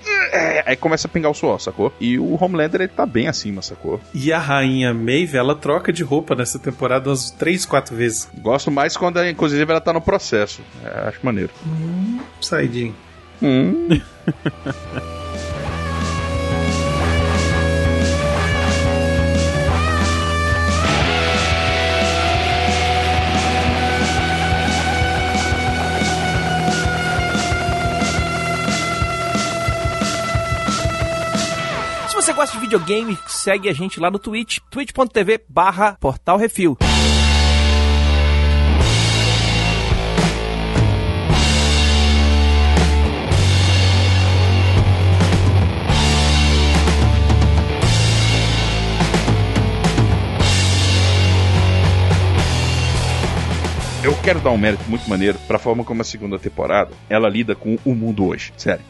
Aí começa a pingar o suor, sacou? E o Homelander ele tá bem acima, sacou? E a rainha Maeve, ela troca de roupa nessa temporada umas 3, 4 vezes. Gosto mais quando, inclusive, ela tá no processo. É, acho maneiro. Hum, saidinho. Hum. [LAUGHS] Se você gosta de videogame, segue a gente lá no Twitch, twitch.tv barra Portal Refil. Quero dar um mérito muito maneiro pra forma como a segunda temporada ela lida com o mundo hoje. Sério.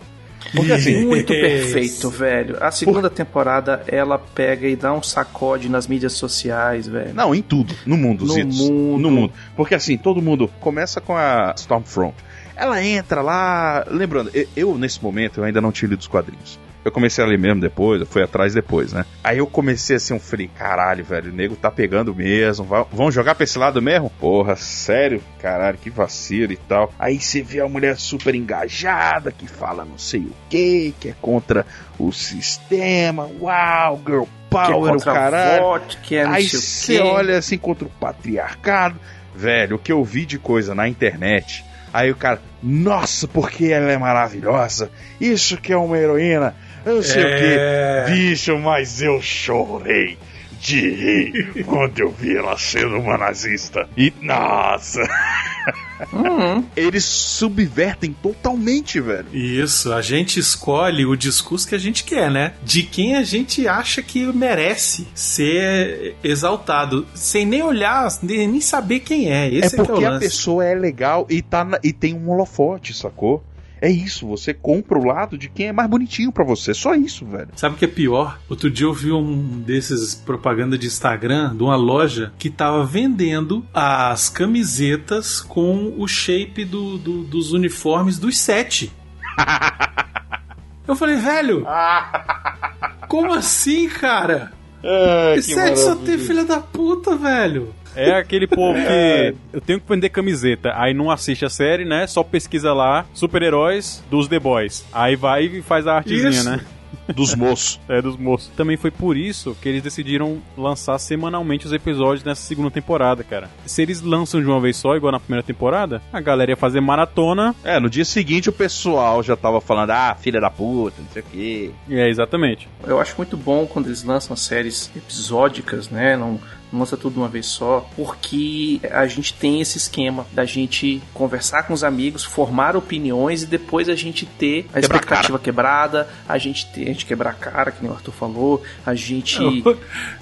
Porque assim. Muito perfeito, velho. A segunda temporada, ela pega e dá um sacode nas mídias sociais, velho. Não, em tudo. No mundo, No Zitos. mundo. No mundo. Porque assim, todo mundo começa com a Stormfront. Ela entra lá. Lembrando, eu, eu, nesse momento eu ainda não tinha lido os quadrinhos. Eu comecei a ler mesmo depois, eu fui atrás depois, né? Aí eu comecei assim, eu falei, caralho, velho, o nego tá pegando mesmo, vão jogar pra esse lado mesmo? Porra, sério? Caralho, que vacilo e tal. Aí você vê a mulher super engajada, que fala não sei o que, que é contra o sistema, uau, girl power, o contra caralho. voto, que é Aí o você olha assim contra o patriarcado. Velho, o que eu vi de coisa na internet. Aí o cara, nossa, porque ela é maravilhosa. Isso que é uma heroína. Eu sei É. o quê. Bicho, mas eu chorei de rir quando eu vi ela sendo uma nazista. E nossa. Eles subvertem totalmente, velho. Isso, a gente escolhe o discurso que a gente quer, né? De quem a gente acha que merece ser exaltado, sem nem olhar, nem nem saber quem é. Esse é é, que é o porque a lance. pessoa é legal e, tá na- e tem um holofote, sacou? É isso, você compra o lado de quem é mais bonitinho pra você. Só isso, velho. Sabe o que é pior? Outro dia eu vi um desses propaganda de Instagram de uma loja que tava vendendo as camisetas com o shape do, do- dos uniformes dos sete. [LAUGHS] Eu falei, velho, [LAUGHS] como assim, cara? Esse sete só tem filha da puta, velho. É aquele povo que eu tenho que vender camiseta, aí não assiste a série, né? Só pesquisa lá super-heróis dos The Boys. Aí vai e faz a artezinha, Isso. né? Dos moços. [LAUGHS] É, dos moços. Também foi por isso que eles decidiram lançar semanalmente os episódios nessa segunda temporada, cara. Se eles lançam de uma vez só, igual na primeira temporada, a galera ia fazer maratona. É, no dia seguinte o pessoal já tava falando, ah, filha da puta, não sei o quê. É, exatamente. Eu acho muito bom quando eles lançam séries episódicas, né? Não, não lança tudo de uma vez só, porque a gente tem esse esquema da gente conversar com os amigos, formar opiniões e depois a gente ter a Quebrar expectativa quebrada, a gente ter, a gente quebrar a cara, que nem o Arthur falou, a gente Eu-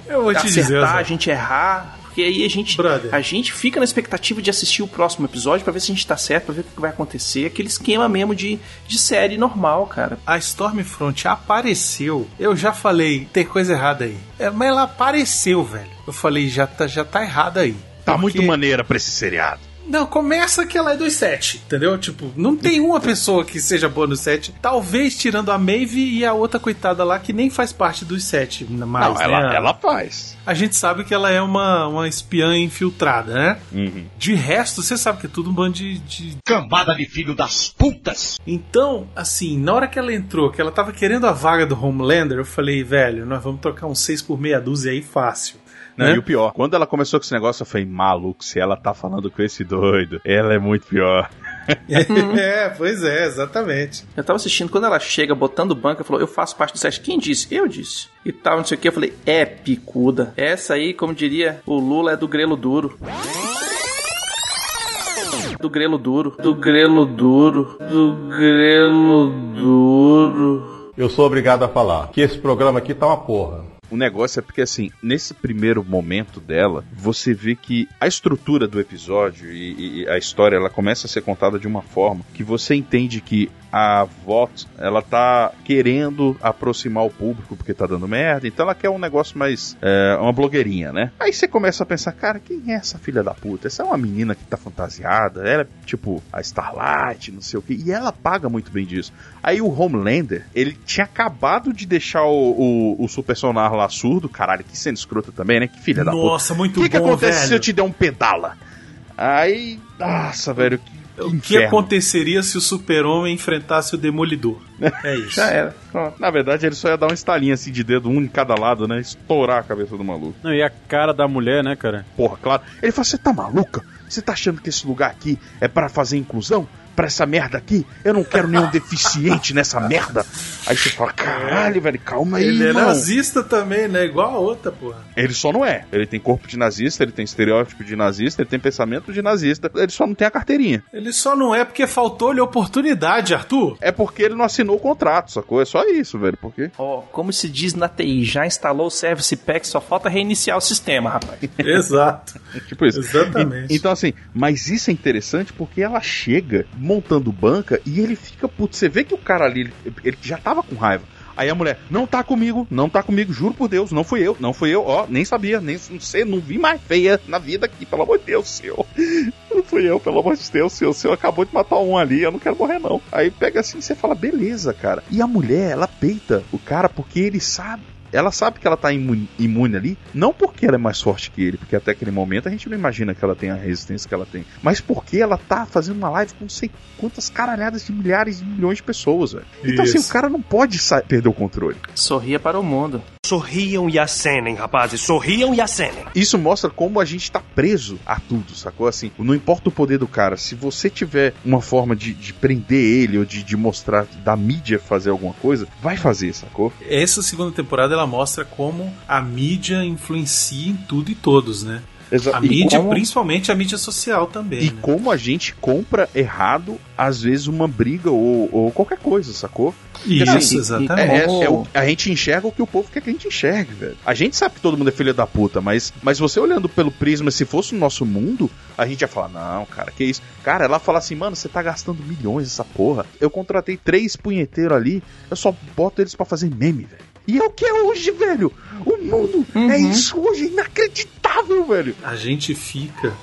eu vou te acertar, dizer, a gente errar. Porque aí a gente, a gente fica na expectativa de assistir o próximo episódio pra ver se a gente tá certo, pra ver o que vai acontecer. Aquele esquema mesmo de, de série normal, cara. A Stormfront apareceu, eu já falei, tem coisa errada aí. É, mas ela apareceu, velho. Eu falei, já tá, já tá errado aí. Tá Porque- muito maneira pra esse seriado. Não, começa que ela é dos sete, entendeu? Tipo, não tem uma pessoa que seja boa no sete. Talvez tirando a Maeve e a outra coitada lá que nem faz parte dos sete mais, não, ela, né? ela faz. A gente sabe que ela é uma, uma espiã infiltrada, né? Uhum. De resto, você sabe que é tudo um bando de, de. Cambada de filho das putas! Então, assim, na hora que ela entrou, que ela tava querendo a vaga do Homelander, eu falei, velho, nós vamos trocar uns seis por meia dúzia aí fácil. Não, né? E o pior, quando ela começou com esse negócio, eu falei, maluco, se ela tá falando com esse doido, ela é muito pior. [LAUGHS] é, pois é, exatamente. Eu tava assistindo, quando ela chega botando banca, falou, eu faço parte do set. Quem disse? Eu disse. E tal, não sei o que. Eu falei, é picuda. Essa aí, como diria o Lula, é do grelo duro. Do grelo duro. Do grelo duro. Do grelo duro. Eu sou obrigado a falar que esse programa aqui tá uma porra. O negócio é porque, assim, nesse primeiro momento dela, você vê que a estrutura do episódio e, e a história, ela começa a ser contada de uma forma que você entende que a VOT, ela tá querendo aproximar o público porque tá dando merda, então ela quer um negócio mais, é, uma blogueirinha, né? Aí você começa a pensar, cara, quem é essa filha da puta? Essa é uma menina que tá fantasiada, ela é tipo a Starlight, não sei o que, e ela paga muito bem disso. Aí o Homelander, ele tinha acabado de deixar o, o, o super sonar lá surdo, caralho, que cena escrota também, né? Que filha da puta. Nossa, muito O que, que bom, acontece velho. se eu te der um pedala? Aí, nossa, velho, que, que O que aconteceria se o super-homem enfrentasse o Demolidor? É [LAUGHS] isso. Já era. Na verdade, ele só ia dar um estalinho assim de dedo, um em cada lado, né? Estourar a cabeça do maluco. Não, e a cara da mulher, né, cara? Porra, claro. Ele fala, você tá maluca? Você tá achando que esse lugar aqui é pra fazer inclusão? Pra essa merda aqui. Eu não quero nenhum deficiente nessa merda. Aí você fala, caralho, velho, calma aí, Ele é nazista também, né? Igual a outra, porra. Ele só não é. Ele tem corpo de nazista, ele tem estereótipo de nazista, ele tem pensamento de nazista. Ele só não tem a carteirinha. Ele só não é porque faltou-lhe oportunidade, Arthur. É porque ele não assinou o contrato, sacou? É só isso, velho. Porque. Ó, como se diz na TI, já instalou o Service Pack, só falta reiniciar o sistema, rapaz. Exato. [LAUGHS] tipo isso. Exatamente. E- então, assim, mas isso é interessante porque ela chega montando banca e ele fica puto. Você vê que o cara ali, ele, já tava com raiva. Aí a mulher, não tá comigo, não tá comigo, juro por Deus, não fui eu, não fui eu, ó, nem sabia, nem não sei, não vi mais feia na vida aqui, pelo amor de Deus, senhor. [LAUGHS] Não fui eu, pelo amor de Deus, senhor, o senhor acabou de matar um ali, eu não quero morrer não. Aí pega assim, você fala, beleza, cara. E a mulher, ela peita o cara porque ele sabe ela sabe que ela tá imune, imune ali, não porque ela é mais forte que ele, porque até aquele momento a gente não imagina que ela tem a resistência que ela tem, mas porque ela tá fazendo uma live com não sei quantas caralhadas de milhares e milhões de pessoas, velho. Então assim, o cara não pode perder o controle. Sorria para o mundo. Sorriam e acenem, rapazes. Sorriam e acenem. Isso mostra como a gente tá preso a tudo, sacou? Assim, não importa o poder do cara, se você tiver uma forma de, de prender ele ou de, de mostrar da mídia fazer alguma coisa, vai fazer, sacou? Essa segunda temporada ela mostra como a mídia influencia em tudo e todos, né? Exa- A mídia, como- principalmente a mídia social também. E né? como a gente compra errado, às vezes, uma briga ou, ou qualquer coisa, sacou? Isso, exatamente. é- é- é o- a gente enxerga o que o povo quer que a gente enxergue, velho. A gente sabe que todo mundo é filho da puta, mas, mas você olhando pelo prisma, se fosse o nosso mundo, a gente ia falar, não, cara, que isso? Cara, ela fala assim, mano, você tá gastando milhões essa porra. Eu contratei três punheteiros ali, eu só boto eles pra fazer meme, velho. E é o que é hoje, velho. O mundo é isso hoje, é inacreditável, velho. A gente fica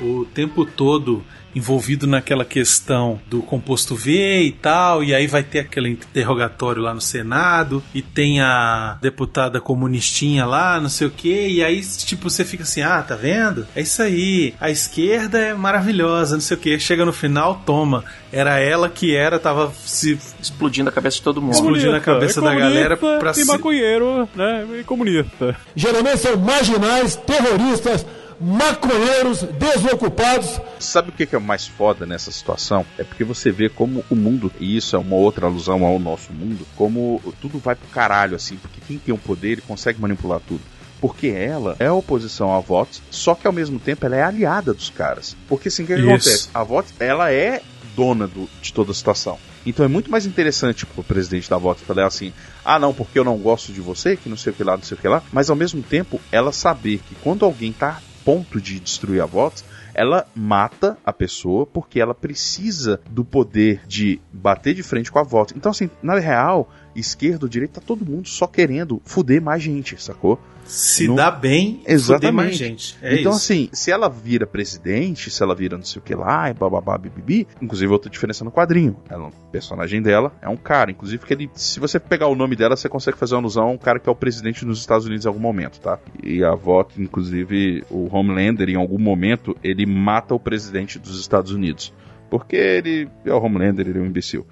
o tempo todo envolvido naquela questão do composto V e tal, e aí vai ter aquele interrogatório lá no Senado, e tem a deputada comunistinha lá, não sei o que, e aí, tipo, você fica assim, ah, tá vendo? É isso aí, a esquerda é maravilhosa, não sei o que, chega no final, toma, era ela que era, tava se explodindo a cabeça de todo mundo. explodindo a cabeça é da galera pra e se... maconheiro, né? E comunista. Geralmente são marginais, terroristas, maconheiros, desocupados. Sabe o que é mais foda nessa situação? É porque você vê como o mundo, e isso é uma outra alusão ao nosso mundo, como tudo vai pro caralho, assim, porque quem tem o poder, ele consegue manipular tudo. Porque ela é oposição a votos, só que ao mesmo tempo ela é aliada dos caras. Porque assim, o que, acontece? A votos, ela é dona do- de toda a situação. Então é muito mais interessante pro presidente da votos falar assim: ah, não, porque eu não gosto de você, que não sei o que lá, não sei o que lá. Mas ao mesmo tempo, ela saber que quando alguém tá ponto de destruir a votos, ela mata a pessoa porque ela precisa do poder de bater de frente com a voto. Então, assim, na real, esquerda ou direita, tá todo mundo só querendo fuder mais gente, sacou? Se Não- dá bem, Exatamente. mais gente. É então, isso. assim, se ela vira presidente, se ela vira não sei o que lá, e bababá, bibibi, inclusive outra diferença no quadrinho. Ela, o personagem dela é um cara, inclusive que ele, se você pegar o nome dela, você consegue fazer uma alusão a um cara que é o presidente dos Estados Unidos em algum momento, tá? E a voto, inclusive, o Homelander, em algum momento, ele mata o presidente dos Estados Unidos. Porque ele é o Homelander, ele é um imbecil.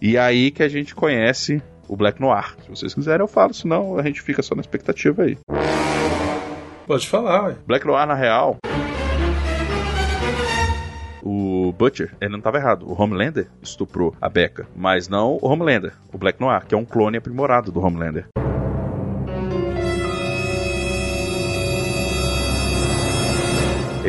E aí que a gente conhece o Black Noir. Se vocês quiserem, eu falo, senão a gente fica só na expectativa aí. Pode falar, ué. Black Noir, na real. O Butcher, ele não estava errado. O Homelander estuprou a Becca. Mas não o Homelander, o Black Noir, que é um clone aprimorado do Homelander.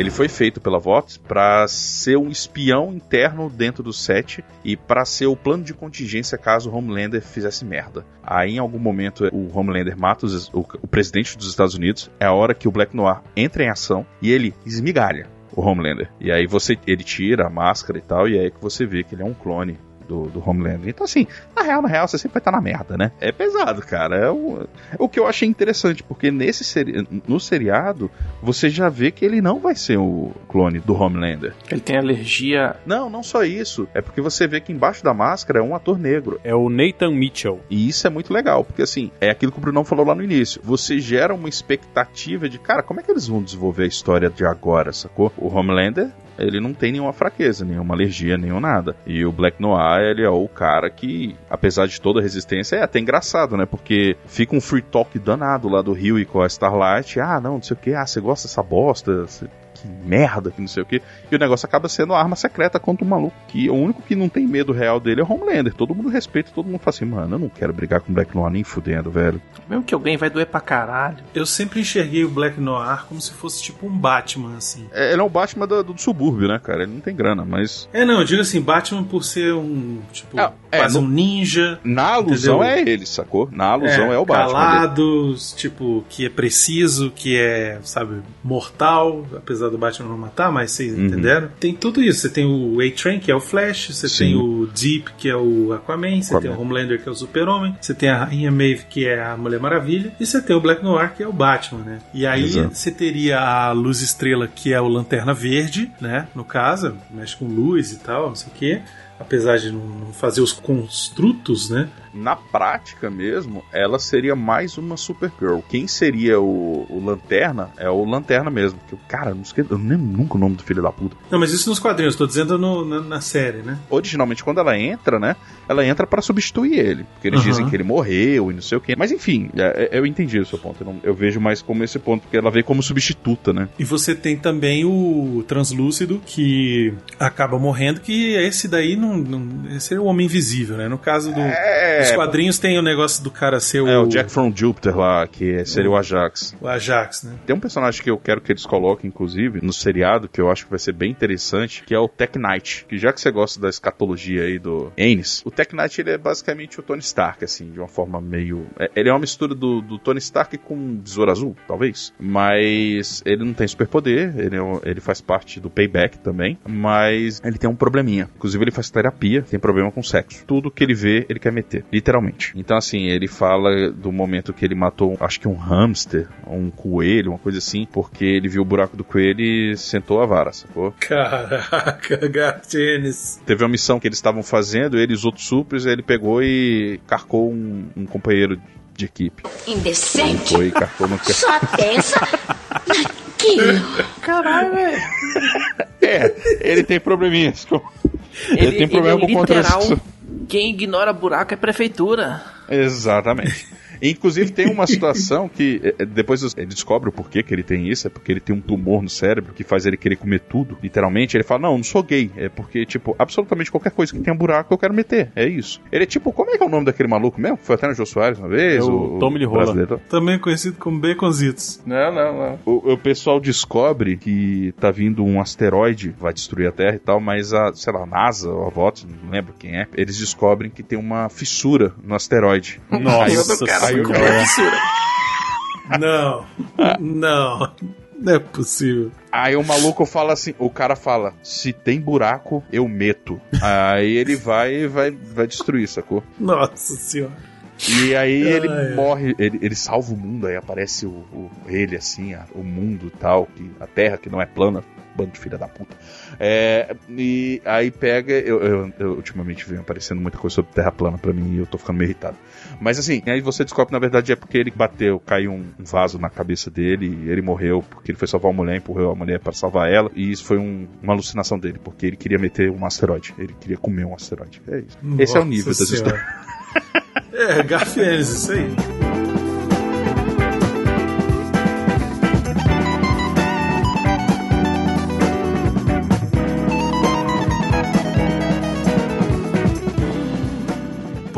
Ele foi feito pela Vox para ser um espião interno dentro do set e para ser o plano de contingência caso o Homelander fizesse merda. Aí, em algum momento, o Homelander mata o, o presidente dos Estados Unidos. É a hora que o Black Noir entra em ação e ele esmigalha o Homelander. E aí você ele tira a máscara e tal, e é aí que você vê que ele é um clone do, do Homelander. Então, assim, na real, na real, você sempre vai estar na merda, né? É pesado, cara. É o, é o que eu achei interessante, porque nesse seri no seriado, você já vê que ele não vai ser o clone do Homelander. Ele tem alergia. Não, não só isso. É porque você vê que embaixo da máscara é um ator negro. É o Nathan Mitchell. E isso é muito legal, porque assim, é aquilo que o Brunão falou lá no início. Você gera uma expectativa de, cara, como é que eles vão desenvolver a história de agora, sacou? O Homelander, ele não tem nenhuma fraqueza, nenhuma alergia, nenhum nada. E o Black Noir, ele é o cara que, apesar de toda a resistência, é até engraçado, né? Porque fica um free talk danado lá do Rio e com a Starlight. Ah, não, não sei o que. Ah, você gosta dessa bosta? Você que merda, que não sei o que. E o negócio acaba sendo a arma secreta contra o maluco. Que o único que não tem medo real dele é o Homelander. Todo mundo respeita, todo mundo fala assim, mano, eu não quero brigar com o Black Noir nem fudendo, velho. Mesmo que alguém vai doer pra caralho. Eu sempre enxerguei o Black Noir como se fosse tipo um Batman, assim. É, ele é o Batman do, do subúrbio, né, cara? Ele não tem grana, mas. É, não, eu digo assim, Batman por ser um, tipo, Ah, é, quase no- um ninja. Na alusão entendeu? é ele, sacou? Na alusão é, o Batman. Calados, tipo, que é preciso, que é, sabe, mortal, apesar do Batman não matar, mas vocês Uhum. entenderam? Tem tudo isso. Você tem o A-Train, que é o Flash, você Sim. tem o Deep, que é o Aquaman, você Aquaman. tem o Homelander, que é o Super-Homem, você tem a Rainha Maeve, que é a Mulher Maravilha, e você tem o Black Noir, que é o Batman, né? E aí Exato. você teria a Luz Estrela, que é o Lanterna Verde, né? No caso, mexe com luz e tal, não sei o quê. Apesar de não não fazer os construtos, né? Na prática mesmo, ela seria mais uma Supergirl. Quem seria o, o Lanterna é o Lanterna mesmo. Que, cara, eu não esqueço, eu lembro nunca o nome do filho da puta. Não, mas isso nos quadrinhos, tô dizendo no- na, na série, né? Originalmente, quando ela entra, né? Ela entra pra substituir ele. Porque eles Aham. dizem que ele morreu e não sei o quê. Mas enfim, é- é- eu entendi o seu ponto. Eu, não- eu vejo mais como esse ponto, porque ela veio como substituta, né? E você tem também o Translúcido, que acaba morrendo, que esse daí não, não esse é o Homem Invisível, né? No caso do, É, dos quadrinhos tem o negócio do cara ser o, É o Jack from Jupiter lá, que seria o Ajax. o Ajax, né? Tem um personagem que eu quero que eles coloquem, inclusive, no seriado, que eu acho que vai ser bem interessante, que é o Tech Knight. Que já que você gosta da escatologia aí do Ennis, o Tech Knight ele é basicamente o Tony Stark, assim, de uma forma meio. é- ele é uma mistura do, do Tony Stark com um Besouro Azul, talvez. Mas ele não tem superpoder, ele, é um- ele faz parte do Payback também. Mas ele tem um probleminha. Inclusive, ele faz terapia, tem problema com sexo. Tudo que ele vê, ele quer meter, literalmente. Então, assim, ele fala do momento que ele matou, acho que um hamster, um coelho, uma coisa assim, porque ele viu o buraco do coelho e sentou a vara, sacou? Caraca, [LAUGHS] Gartienes. Teve uma missão que eles estavam fazendo, ele e os outros supers, ele pegou e carcou um, um companheiro de equipe. Indecente. Foi e carcou no Só pensa naquilo. Caralho, velho. [LAUGHS] É, ele tem probleminhas. com- Ele, tem problema ele é com literal, contracepção. Quem ignora buraco é prefeitura. Exatamente. Inclusive tem uma situação que eh, depois ele descobre o porquê que ele tem isso, é porque ele tem um tumor no cérebro que faz ele querer comer tudo, literalmente. Ele fala: "Não, não sou gay". É porque tipo, absolutamente qualquer coisa que tenha buraco eu quero meter. É isso. Ele é tipo, como é que é o nome daquele maluco mesmo? Foi até no Jô Soares uma vez, É o Tommy Lee. Também conhecido como Baconzitos. Não, não, não. O, o pessoal descobre que tá vindo um asteroide, vai destruir a Terra e tal, mas a, sei lá, a NASA ou a VOTS, não lembro quem é, eles descobrem que tem uma fissura no asteroide. Nossa Aí o- Como é fissura? Não, não, não é possível. Aí o maluco fala assim, o cara fala, se tem buraco, eu meto. Aí ele vai e vai, vai destruir, sacou? Nossa senhora. E aí ele Ai, ai. morre, ele, ele salva o mundo, aí aparece o, o- ele assim, a- o mundo tal, que, a terra que não é plana, bando de filha da puta. É, e aí pega, eu, eu- eu ultimamente venho aparecendo muita coisa sobre terra plana pra mim e eu tô ficando meio irritado. Mas assim, aí você descobre na verdade é porque ele bateu, caiu um um vaso na cabeça dele e ele morreu porque ele foi salvar uma mulher, empurrou a mulher pra salvar ela e isso foi um- uma alucinação dele, porque ele queria meter um asteroide, ele queria comer um asteroide. É isso. Esse é o nível Nossa das histórias. É, Garfienes, isso aí.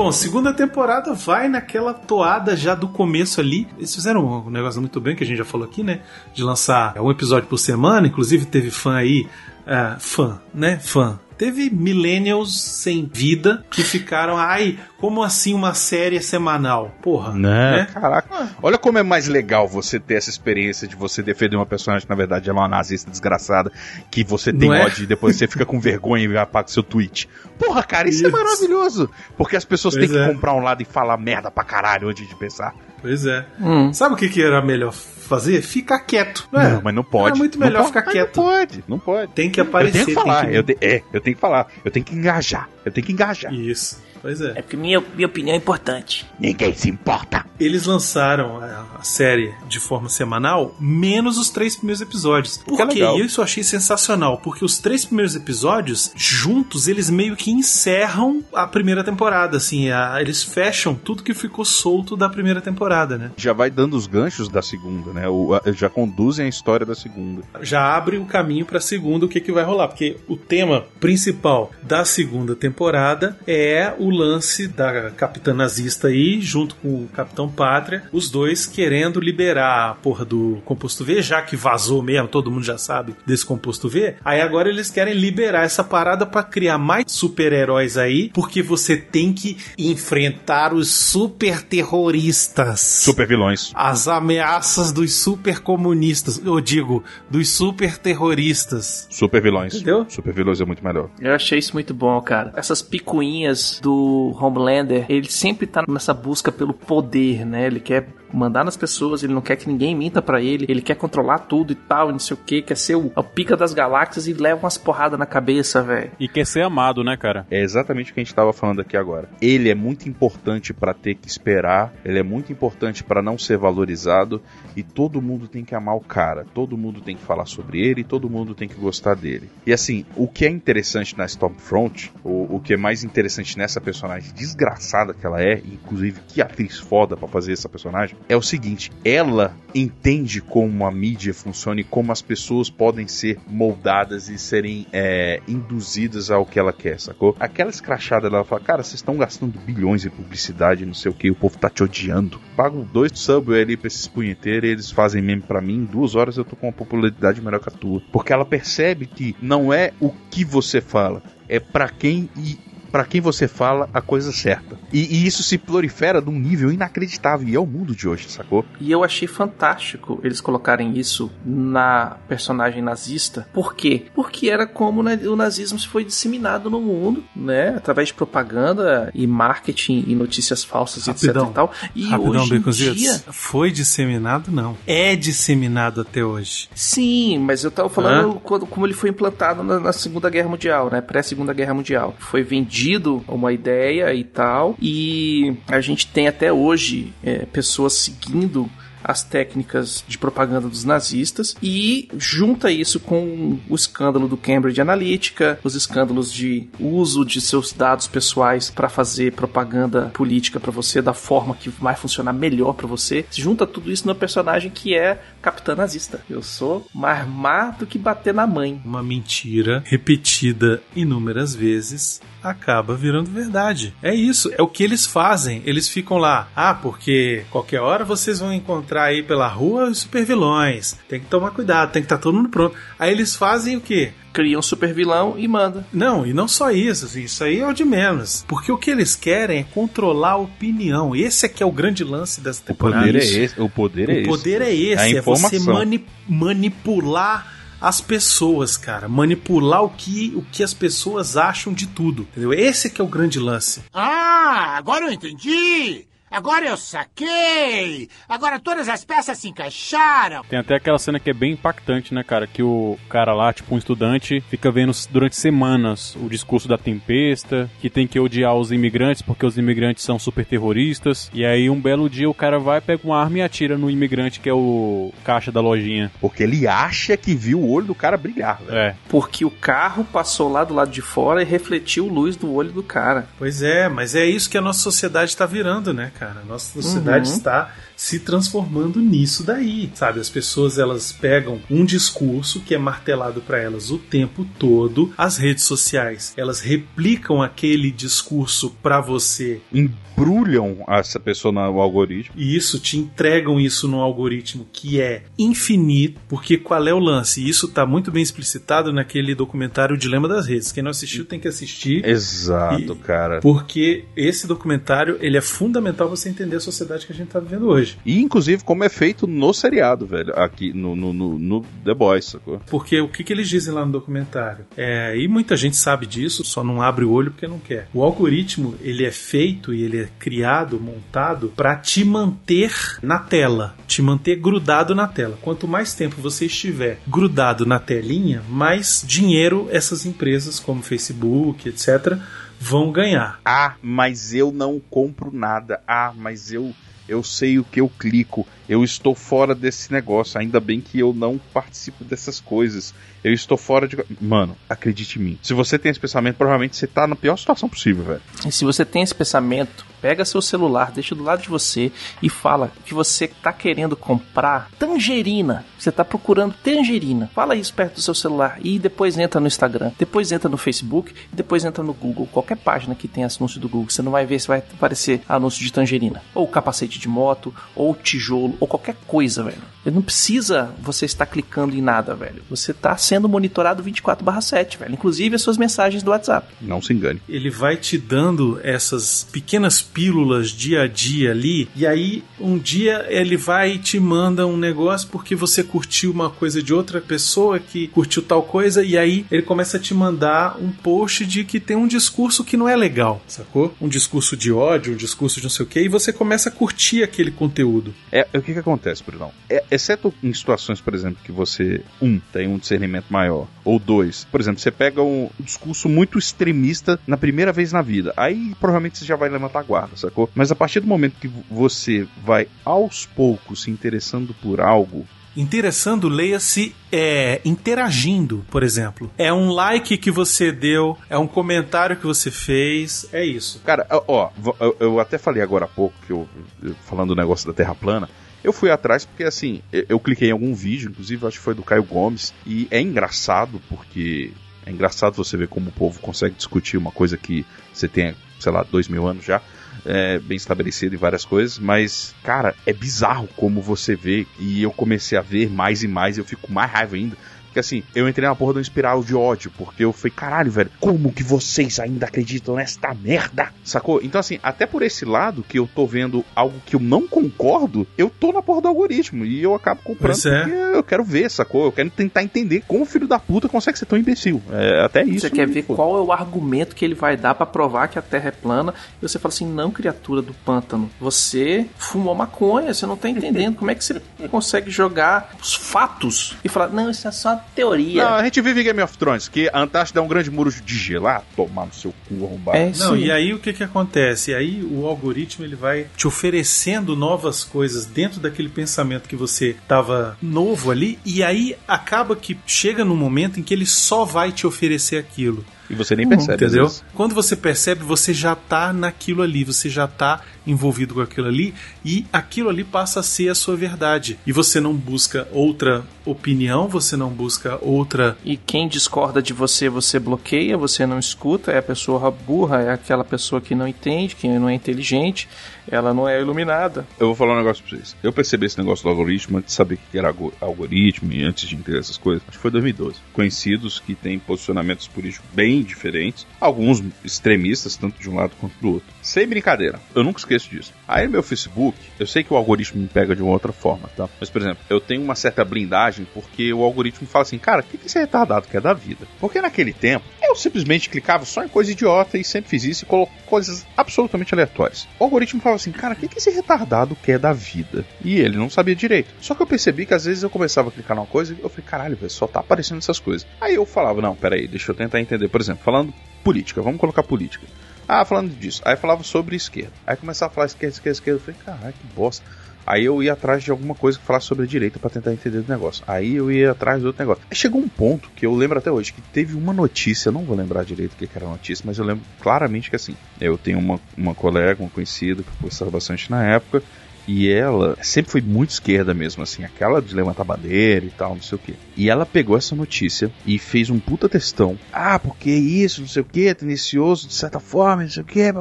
Bom, segunda temporada vai naquela toada já do começo ali. Eles fizeram um negócio muito bem, que a gente já falou aqui, né? De lançar um episódio por semana. Inclusive teve fã aí. ah, fã, né? Fã. Teve millennials sem vida que ficaram, ai, como assim uma série semanal? Porra, né? Caraca. Olha como é mais legal você ter essa experiência de você defender uma personagem que na verdade ela é uma nazista desgraçada, que você tem Não é? ódio e depois você fica com vergonha e apaga seu tweet. Porra, cara, isso, é Isso. maravilhoso. Porque as pessoas Pois têm que é. comprar um lado e falar merda pra caralho antes de pensar. Pois é. Hum. Sabe o que, que era melhor fazer? Ficar quieto. Não, é? Não, mas não pode. É muito melhor pode, ficar quieto. Não pode, não pode. Tem que Eu aparecer. tenho que falar, tem que- eu te- é, eu tenho que falar, eu tenho que engajar, eu tenho que engajar. Isso, pois é. É porque minha, minha opinião é importante. Ninguém se importa. eles lançaram a, a série de forma semanal, menos os três primeiros episódios. Por Que quê? legal. Isso eu achei sensacional, porque os três primeiros episódios, juntos, eles meio que encerram a primeira temporada, assim, a- eles fecham tudo que ficou solto da primeira temporada, né? Já vai dando os ganchos da segunda, né? O, a- já conduzem a história da segunda. já abre o caminho pra segunda o que, que vai rolar, porque o tema principal da segunda temporada é o lance da capitã nazista aí, junto com o capitão pátria, os dois querendo liberar a porra do composto V, já que vazou mesmo, todo mundo já sabe desse composto V. Aí agora eles querem liberar essa parada pra criar mais super-heróis aí, porque você tem que enfrentar os super terroristas. Super vilões. As ameaças dos super comunistas, eu digo, dos super terroristas. Super vilões. Entendeu? Super vilões é muito melhor. Eu achei isso muito bom, cara. Essas picuinhas do Homelander, ele sempre tá nessa busca pelo poder, né? Ele quer mandar nas pessoas, ele não quer que ninguém minta pra ele, ele quer controlar tudo e tal, e não sei o que, quer ser o, o pica das galáxias e leva umas porradas na cabeça, velho. E quer ser amado, né, cara? É exatamente o que a gente tava falando aqui agora. Ele é muito importante pra ter que esperar, ele é muito importante pra não ser valorizado e todo mundo tem que amar o cara, todo mundo tem que falar sobre ele e todo mundo tem que gostar dele. E assim, o que é interessante na Stormfront, o, o que é mais interessante nessa personagem desgraçada que ela é, inclusive que atriz foda pra fazer essa personagem, é o seguinte: ela entende como a mídia funciona e como as pessoas podem ser moldadas e serem é, induzidas ao que ela quer, sacou? Aquela escrachada dela fala: Cara, vocês estão gastando bilhões em publicidade, não sei o que, o povo tá te odiando. Pago dois subway ali pra esses punheteiros e eles fazem meme pra mim. Em duas horas eu tô com uma popularidade melhor que a tua. Porque ela percebe que não é o que você fala, é pra quem e para quem você fala a coisa certa. E, e isso se prolifera de um nível inacreditável. E é o mundo de hoje, sacou? E eu achei fantástico eles colocarem isso na personagem nazista. Por quê? Porque era como o nazismo se foi disseminado no mundo, né? Através de propaganda e marketing e notícias falsas, Rapidão. etc e tal. E Rapidão, hoje em dia... Foi disseminado, não. É disseminado até hoje. Sim, mas eu tava falando quando, como ele foi implantado na, na Segunda Guerra Mundial, né? Pré-Segunda Guerra Mundial. Foi vendido uma ideia e tal, e a gente tem até hoje é, pessoas seguindo as técnicas de propaganda dos nazistas e junta isso com o escândalo do Cambridge Analytica, os escândalos de uso de seus dados pessoais para fazer propaganda política para você da forma que vai funcionar melhor para você. Junta tudo isso no personagem que é capitã nazista. Eu sou mais má do que bater na mãe. Uma mentira repetida inúmeras vezes acaba virando verdade. É isso, é o que eles fazem. Eles ficam lá, ah, porque qualquer hora vocês vão encontrar aí pela rua os supervilões. Tem que tomar cuidado, tem que estar todo mundo pronto. Aí eles fazem o quê? Cria um super vilão e manda. Não, e não só isso, assim, isso aí é o de menos. Porque o que eles querem é controlar a opinião. Esse é que é o grande lance dessa O temporada. poder é esse. O poder é O esse. poder é esse, A é você informação. mani- manipular as pessoas, cara. Manipular o que, o que as pessoas acham de tudo. Entendeu? Esse que é o grande lance. Ah, agora eu entendi! Agora eu saquei! Agora todas as peças se encaixaram! Tem até aquela cena que é bem impactante, né, cara? Que o cara lá, tipo um estudante, fica vendo durante semanas o discurso da tempesta, que tem que odiar os imigrantes porque os imigrantes são super terroristas. E aí um belo dia o cara vai, pega uma arma e atira no imigrante que é o caixa da lojinha. Porque ele acha que viu o olho do cara brilhar, velho. É. Porque o carro passou lá do lado de fora e refletiu luz do olho do cara. Pois é, mas é isso que a nossa sociedade está virando, né, cara? A nossa sociedade Uhum. está se transformando nisso daí, sabe? As pessoas elas pegam um discurso que é martelado para elas o tempo todo, as redes sociais elas replicam aquele discurso para você Embrulham essa pessoa no algoritmo. e isso te entregam isso num algoritmo que é infinito, porque qual é o lance? Isso tá muito bem explicitado naquele documentário O Dilema das Redes. Quem não assistiu tem que assistir. Exato, cara. Porque esse documentário ele é fundamental você entender a sociedade que a gente tá vivendo hoje. E inclusive como é feito no seriado, velho. Aqui no, no, no, no The Boys, sacou? Porque o que, que eles dizem lá no documentário? É, e muita gente sabe disso, só não abre o olho porque não quer. O algoritmo ele é feito e ele é criado, montado pra te manter na tela, te manter grudado na tela. Quanto mais tempo você estiver grudado na telinha, mais dinheiro essas empresas como Facebook, etc, vão ganhar. Ah, mas eu não compro nada. Ah, mas eu eu sei o que eu clico, eu estou fora desse negócio, ainda bem que eu não participo dessas coisas. Eu estou fora de. Mano, acredite em mim. Se você tem esse pensamento, provavelmente você tá na pior situação possível, velho. E se você tem esse pensamento, pega seu celular, deixa do lado de você e fala que você tá querendo comprar tangerina. Você tá procurando tangerina. Fala isso perto do seu celular e depois entra no Instagram, depois entra no Facebook depois entra no Google. Qualquer página que tem anúncio do Google, você não vai ver se vai aparecer anúncio de tangerina, ou capacete de moto, ou tijolo, ou qualquer coisa, velho. Não precisa você estar clicando em nada, velho. Você tá sendo monitorado 24/7, velho. Inclusive as suas mensagens do WhatsApp. Não se engane. Ele vai te dando essas pequenas pílulas dia a dia ali, e aí um dia ele vai e te manda um negócio porque você curtiu uma coisa de outra pessoa que curtiu tal coisa, e aí ele começa a te mandar um post de que tem um discurso que não é legal, sacou? Um discurso de ódio, um discurso de não sei o que, e você começa a curtir aquele conteúdo. É, o que que acontece, Brunão? É, exceto em situações, por exemplo, que você, um, tem um discernimento maior, ou dois, por exemplo, você pega um discurso muito extremista na primeira vez na vida, aí provavelmente você já vai levantar a guarda, sacou? Mas a partir do momento que você vai aos poucos se interessando por algo, Interessando, leia-se é, interagindo, por exemplo. É um like que você deu, é um comentário que você fez, é isso. Cara, ó, eu, até falei agora há pouco, que eu, eu falando do negócio da Terra plana, eu fui atrás porque, assim, eu cliquei em algum vídeo, inclusive acho que foi do Caio Gomes, e é engraçado porque é engraçado você ver como o povo consegue discutir uma coisa que você tem, sei lá, dois mil anos já, é, bem estabelecido em várias coisas, mas, cara, é bizarro como você vê, e eu comecei a ver mais e mais, e eu fico mais raiva ainda. Porque assim, eu entrei na porra de uma espiral de ódio, porque eu falei, caralho, velho, como que vocês ainda acreditam nesta merda? Sacou? Então, assim, até por esse lado que eu tô vendo algo que eu não concordo, eu tô na porra do algoritmo e eu acabo comprando é. porque eu quero ver, sacou? Eu quero tentar entender como o filho da puta consegue ser tão imbecil. É até isso. Você quer ver pô. qual é o argumento que ele vai dar pra provar que a Terra é plana? E você fala assim: não, criatura do pântano, você fumou maconha, você não tá entendendo. Como é que você consegue jogar os fatos e falar, não, isso é só teoria? Não, a gente vive em Game of Thrones, que a Antártida é um grande muro de gelo. Ah, tomar no seu cu arrombado. É Não, e aí o que que acontece? E aí o algoritmo ele vai te oferecendo novas coisas dentro daquele pensamento que você tava novo ali, e aí acaba que chega num momento em que ele só vai te oferecer aquilo. E você nem percebe. Entendeu? Quando você percebe, você já tá naquilo ali, você já tá envolvido com aquilo ali e aquilo ali passa a ser a sua verdade. E você não busca outra opinião, você não busca outra. E quem discorda de você, você bloqueia, você não escuta, é a pessoa burra, é aquela pessoa que não entende, que não é inteligente, ela não é iluminada. Eu vou falar um negócio pra vocês. Eu percebi esse negócio do algoritmo antes de saber que era algo- algoritmo e antes de entender essas coisas. Acho que foi 2012. Conhecidos que têm posicionamentos políticos bem diferentes, alguns extremistas, tanto de um lado quanto do outro. Sem brincadeira, eu nunca esqueço disso. Aí no meu Facebook, eu sei que o algoritmo me pega de uma outra forma, tá? Mas, por exemplo, eu tenho uma certa blindagem porque o algoritmo fala assim, cara, o que que esse retardado quer da vida? Porque naquele tempo, eu simplesmente clicava só em coisa idiota e sempre fiz isso e coloco coisas absolutamente aleatórias. O algoritmo falava assim, cara, o que que esse retardado quer da vida? E ele não sabia direito. Só que eu percebi que às vezes eu começava a clicar numa coisa e eu falei, caralho, velho, só tá aparecendo essas coisas. Aí eu falava, não, peraí, deixa eu tentar entender. Por exemplo, falando política, vamos colocar política. Ah, falando disso. Aí falava sobre esquerda. Aí começava a falar esquerda, esquerda, esquerda. Eu falei, caralho, que bosta. Aí eu ia atrás de alguma coisa que falasse sobre a direita pra tentar entender o negócio. Aí eu ia atrás de outro negócio. Aí chegou um ponto que eu lembro até hoje, que teve uma notícia, não vou lembrar direito o que era a notícia, mas eu lembro claramente que assim, eu tenho uma, uma colega, uma conhecida, que eu gostava bastante na época, e ela sempre foi muito esquerda mesmo, assim, aquela de levantar bandeira e tal, não sei o que. E ela pegou essa notícia e fez um puta textão. Ah, porque isso, não sei o que, tendencioso de certa forma, não sei o que.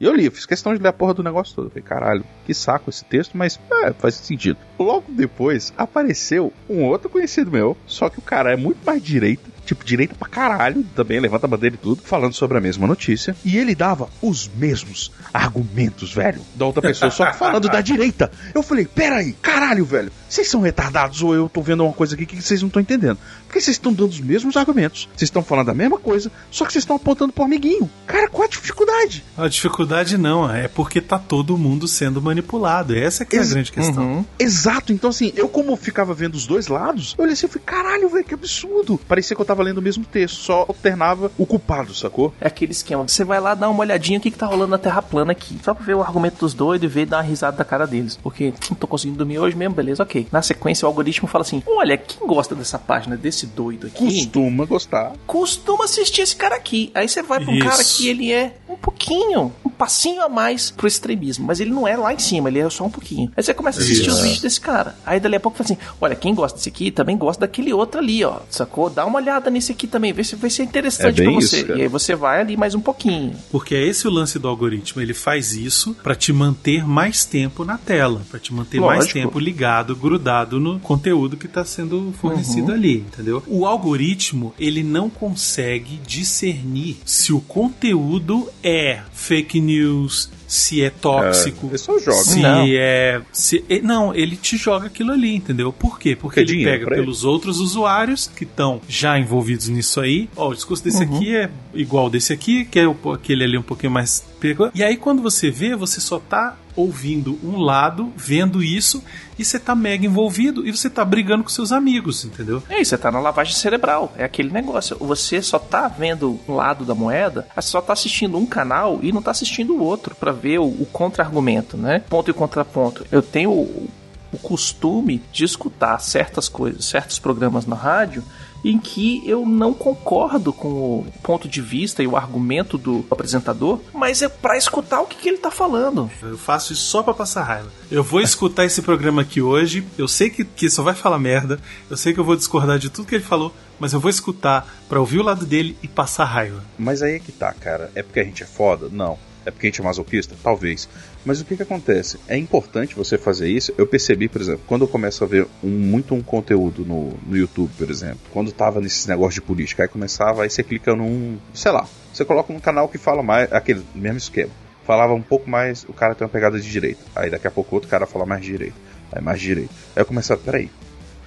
E eu li, fiz questão de ler a porra do negócio todo. Eu falei, caralho, que saco esse texto, mas é, faz sentido. Logo depois apareceu um outro conhecido meu, só que o cara é muito mais direita tipo, direita pra caralho, também levanta a bandeira e tudo, falando sobre a mesma notícia. E ele dava os mesmos argumentos, velho, da outra pessoa, só falando da direita. Eu falei, peraí, caralho, velho, vocês são retardados ou eu tô vendo uma coisa aqui que vocês não estão entendendo? Porque vocês estão dando os mesmos argumentos, vocês estão falando a mesma coisa, só que vocês estão apontando pro amiguinho. Cara, qual a dificuldade? A dificuldade não, é porque tá todo mundo sendo manipulado. Essa que é a grande questão. Uhum. Exato, então assim, eu como ficava vendo os dois lados, eu olhei assim e falei, caralho, velho, que absurdo. Parecia que eu tava lendo o mesmo texto, só alternava o culpado, sacou? É aquele esquema. Você vai lá dar uma olhadinha o que, que tá rolando na Terra plana aqui. Só pra ver o argumento dos doidos e ver e dar uma risada da cara deles. Porque não tô conseguindo dormir hoje mesmo, beleza, ok. Na sequência, o algoritmo fala assim: olha, quem gosta dessa página desse doido aqui. Costuma gostar. Costuma assistir esse cara aqui. Aí você vai pra um Isso. cara que ele é um pouquinho, um passinho a mais pro extremismo. Mas ele não é lá em cima, ele é só um pouquinho. Aí você começa a assistir Isso. os vídeos desse cara. Aí dali a pouco fala assim: olha, quem gosta desse aqui também gosta daquele outro ali, ó. Sacou? Dá uma olhada nesse aqui também, vê se vai ser interessante É pra você. isso, e aí você vai ali mais um pouquinho. Porque é esse o lance do algoritmo. Ele faz isso pra te manter mais tempo na tela, pra te manter mais Lógico. tempo ligado, grudado no conteúdo que tá sendo fornecido Uhum. ali, entendeu? O algoritmo, ele não consegue discernir se o conteúdo é fake news, se é tóxico, É, ele só joga. se Não. é, se é- não, ele te joga aquilo ali, entendeu? Por quê? Porque É ele pega pra ele. pelos outros usuários que estão já envolvidos nisso aí. Ó, o discurso desse Uhum. aqui é igual desse aqui, que é o- aquele ali um pouquinho mais perigoso. E aí quando você vê, você só tá ouvindo um lado, vendo isso, e você tá mega envolvido e você tá brigando com seus amigos, entendeu? É isso, você tá na lavagem cerebral. É aquele negócio. Você só tá vendo um lado da moeda, você só tá assistindo um canal e não tá assistindo o outro pra ver o, o contra-argumento, né? Ponto e contraponto. Eu tenho o, o costume de escutar certas coisas, certos programas na rádio em que eu não concordo com o ponto de vista e o argumento do apresentador, mas é pra escutar o que, que ele tá falando. Eu faço isso só pra passar raiva. Eu vou escutar esse programa aqui hoje, eu sei que, que só vai falar merda, eu sei que eu vou discordar de tudo que ele falou, mas eu vou escutar pra ouvir o lado dele e passar raiva. Mas aí é que tá, cara. É porque a gente é foda? Não. É porque a gente é masoquista? Talvez. Mas o que que acontece? É importante você fazer isso. Eu percebi, por exemplo, quando eu começo a ver um- muito um conteúdo no, no YouTube, por exemplo, quando tava nesses negócios de política, aí começava, aí você clica num, sei lá, você coloca um canal que fala mais, aquele mesmo esquema. Falava um pouco mais, o cara tem uma pegada de direita. Aí daqui a pouco outro cara fala mais de direita. Aí mais de direita. Aí eu começava, peraí,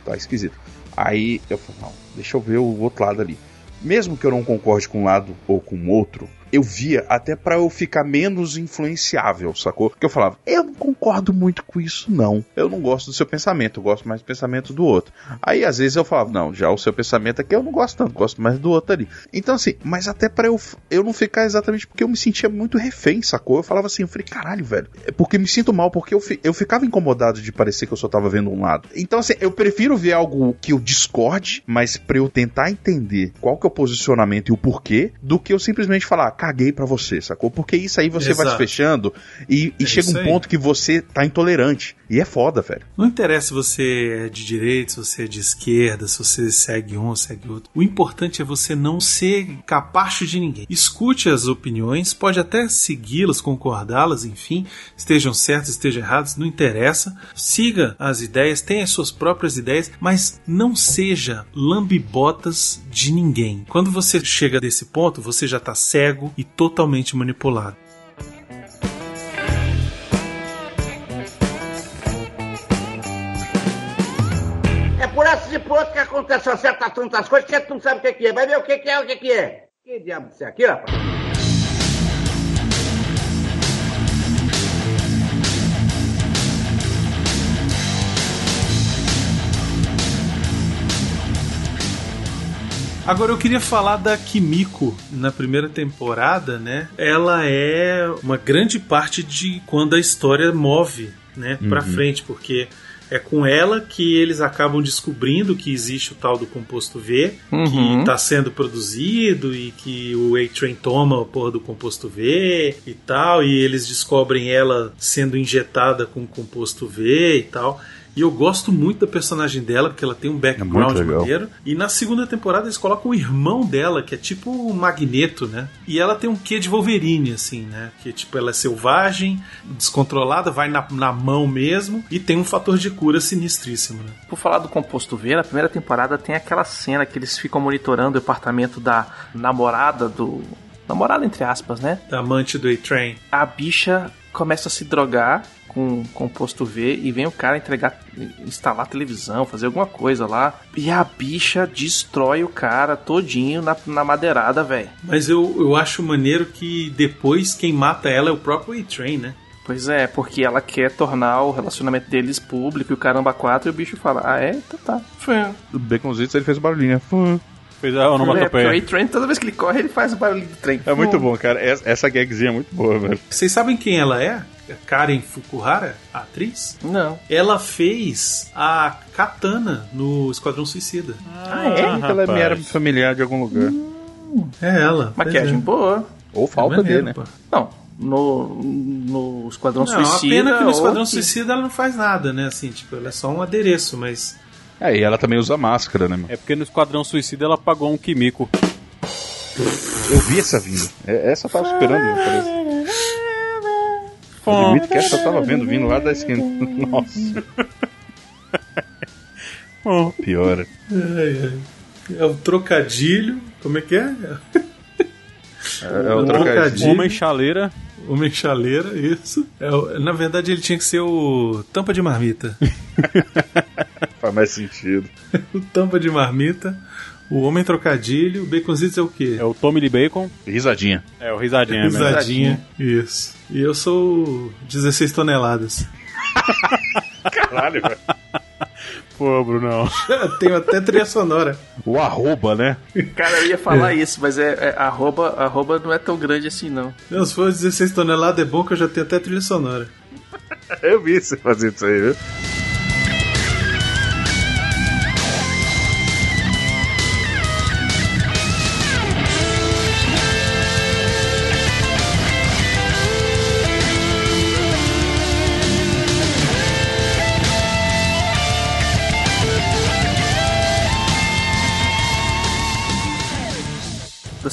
tá esquisito. Aí eu falei, não, deixa eu ver o outro lado ali. Mesmo que eu não concorde com um lado ou com o outro, eu via até pra eu ficar menos influenciável, sacou? Porque eu falava, eu não concordo muito com isso, não. Eu não gosto do seu pensamento, eu gosto mais do pensamento do outro. Aí às vezes eu falava, não, já o seu pensamento aqui eu não gosto tanto, gosto mais do outro ali. Então assim, mas até pra eu, eu não ficar exatamente porque eu me sentia muito refém, sacou? Eu falava assim, eu falei, caralho, velho, é porque me sinto mal, porque eu, fi- eu ficava incomodado de parecer que eu só tava vendo um lado. Então assim, eu prefiro ver algo que eu discorde, mas pra eu tentar entender qual que é o posicionamento e o porquê, do que eu simplesmente falar, caguei pra você, sacou? Porque isso aí você vai se Exato. fechando e, e É chega um aí. ponto que você tá intolerante. E é foda, velho. Não interessa se você é de direita, se você é de esquerda, se você segue um ou segue outro. O importante é você não ser capacho de ninguém. Escute as opiniões, pode até segui-las, concordá-las, enfim, estejam certas, estejam erradas, não interessa. Siga as ideias, tenha as suas próprias ideias, mas não seja lambibotas de ninguém. Quando você chega desse ponto, você já está cego e totalmente manipulado. Outras que acontecem certas tantas coisas que tu não sabe o que que é. Vai ver o que que é, o que que é. Que diabo isso aqui, rapaz? Agora eu queria falar da Kimiko na primeira temporada, né? Ela é uma grande parte de quando a história move, né, Pra Uhum. frente, porque é com ela que eles acabam descobrindo que existe o tal do composto V, Uhum. que tá sendo produzido e que o A-Train toma a porra do composto V e tal, e eles descobrem ela sendo injetada com composto V e tal. E eu gosto muito da personagem dela, porque ela tem um background legal. maneiro. E na segunda temporada eles colocam o irmão dela, que é tipo o Magneto, né? E ela tem um quê de Wolverine, assim, né? Que tipo, ela é selvagem, descontrolada, vai na, na mão mesmo, e tem um fator de cura sinistríssimo, né? Por falar do composto V, na primeira temporada tem aquela cena que eles ficam monitorando o apartamento da namorada do. Namorada, entre aspas, né? Da amante do A-Train. A bicha começa a se drogar com composto V e vem o cara entregar, instalar televisão, fazer alguma coisa lá. E a bicha destrói o cara todinho na, na madeirada, velho. Mas eu, eu acho maneiro que depois quem mata ela é o próprio A-Train, né? Pois é, porque ela quer tornar o relacionamento deles público e o caramba 4 e o bicho fala, ah é? Então tá. Fã. O Baconzitos ele fez o barulhinho. Fã. Fez a É, onomatopeia. o A-Train, toda vez que ele corre, ele faz o barulho do trem. É muito bom, cara. Essa, essa gagzinha é muito boa, velho. Vocês sabem quem ela é? Karen Fukuhara, a atriz? Não. Ela fez a Katana no Esquadrão Suicida. Ah, é? ela me era familiar de algum lugar. É ela. Maquiagem é. boa. Ou falta maneiro, dele, né? pô. Não, no, no Esquadrão Não, Suicida. a pena que no Esquadrão que- Suicida ela não faz nada, né? Assim, tipo, ela é só um adereço, mas. É, e ela também usa máscara, né, mano? É porque no Esquadrão Suicida ela pagou um Kimiko. Eu vi essa vindo. É, Essa eu tava esperando, parece. Admito que essa eu tava vendo vindo lá da esquina. [LAUGHS] Nossa. Piora. Ai, ai. É o trocadilho. Como é que é? É o trocadilho. Homem chaleira. Homem chaleira, isso. É na verdade, ele tinha que ser o tampa de marmita. [LAUGHS] Faz mais sentido. [LAUGHS] o tampa de marmita, o homem trocadilho, o baconzitos é o quê? É o Tommy Lee Bacon. Risadinha. É o Risadinha. mesmo. Risadinha. Isso. E eu sou o 16 toneladas. Caralho, velho. Pô, Brunão. [LAUGHS] Tenho até trilha sonora. O arroba, né? Cara, eu ia falar isso, mas é, é arroba, arroba não é tão grande assim, não. Não, se for 16 toneladas é bom que eu já tenho até trilha sonora. Eu vi você fazer isso aí, viu?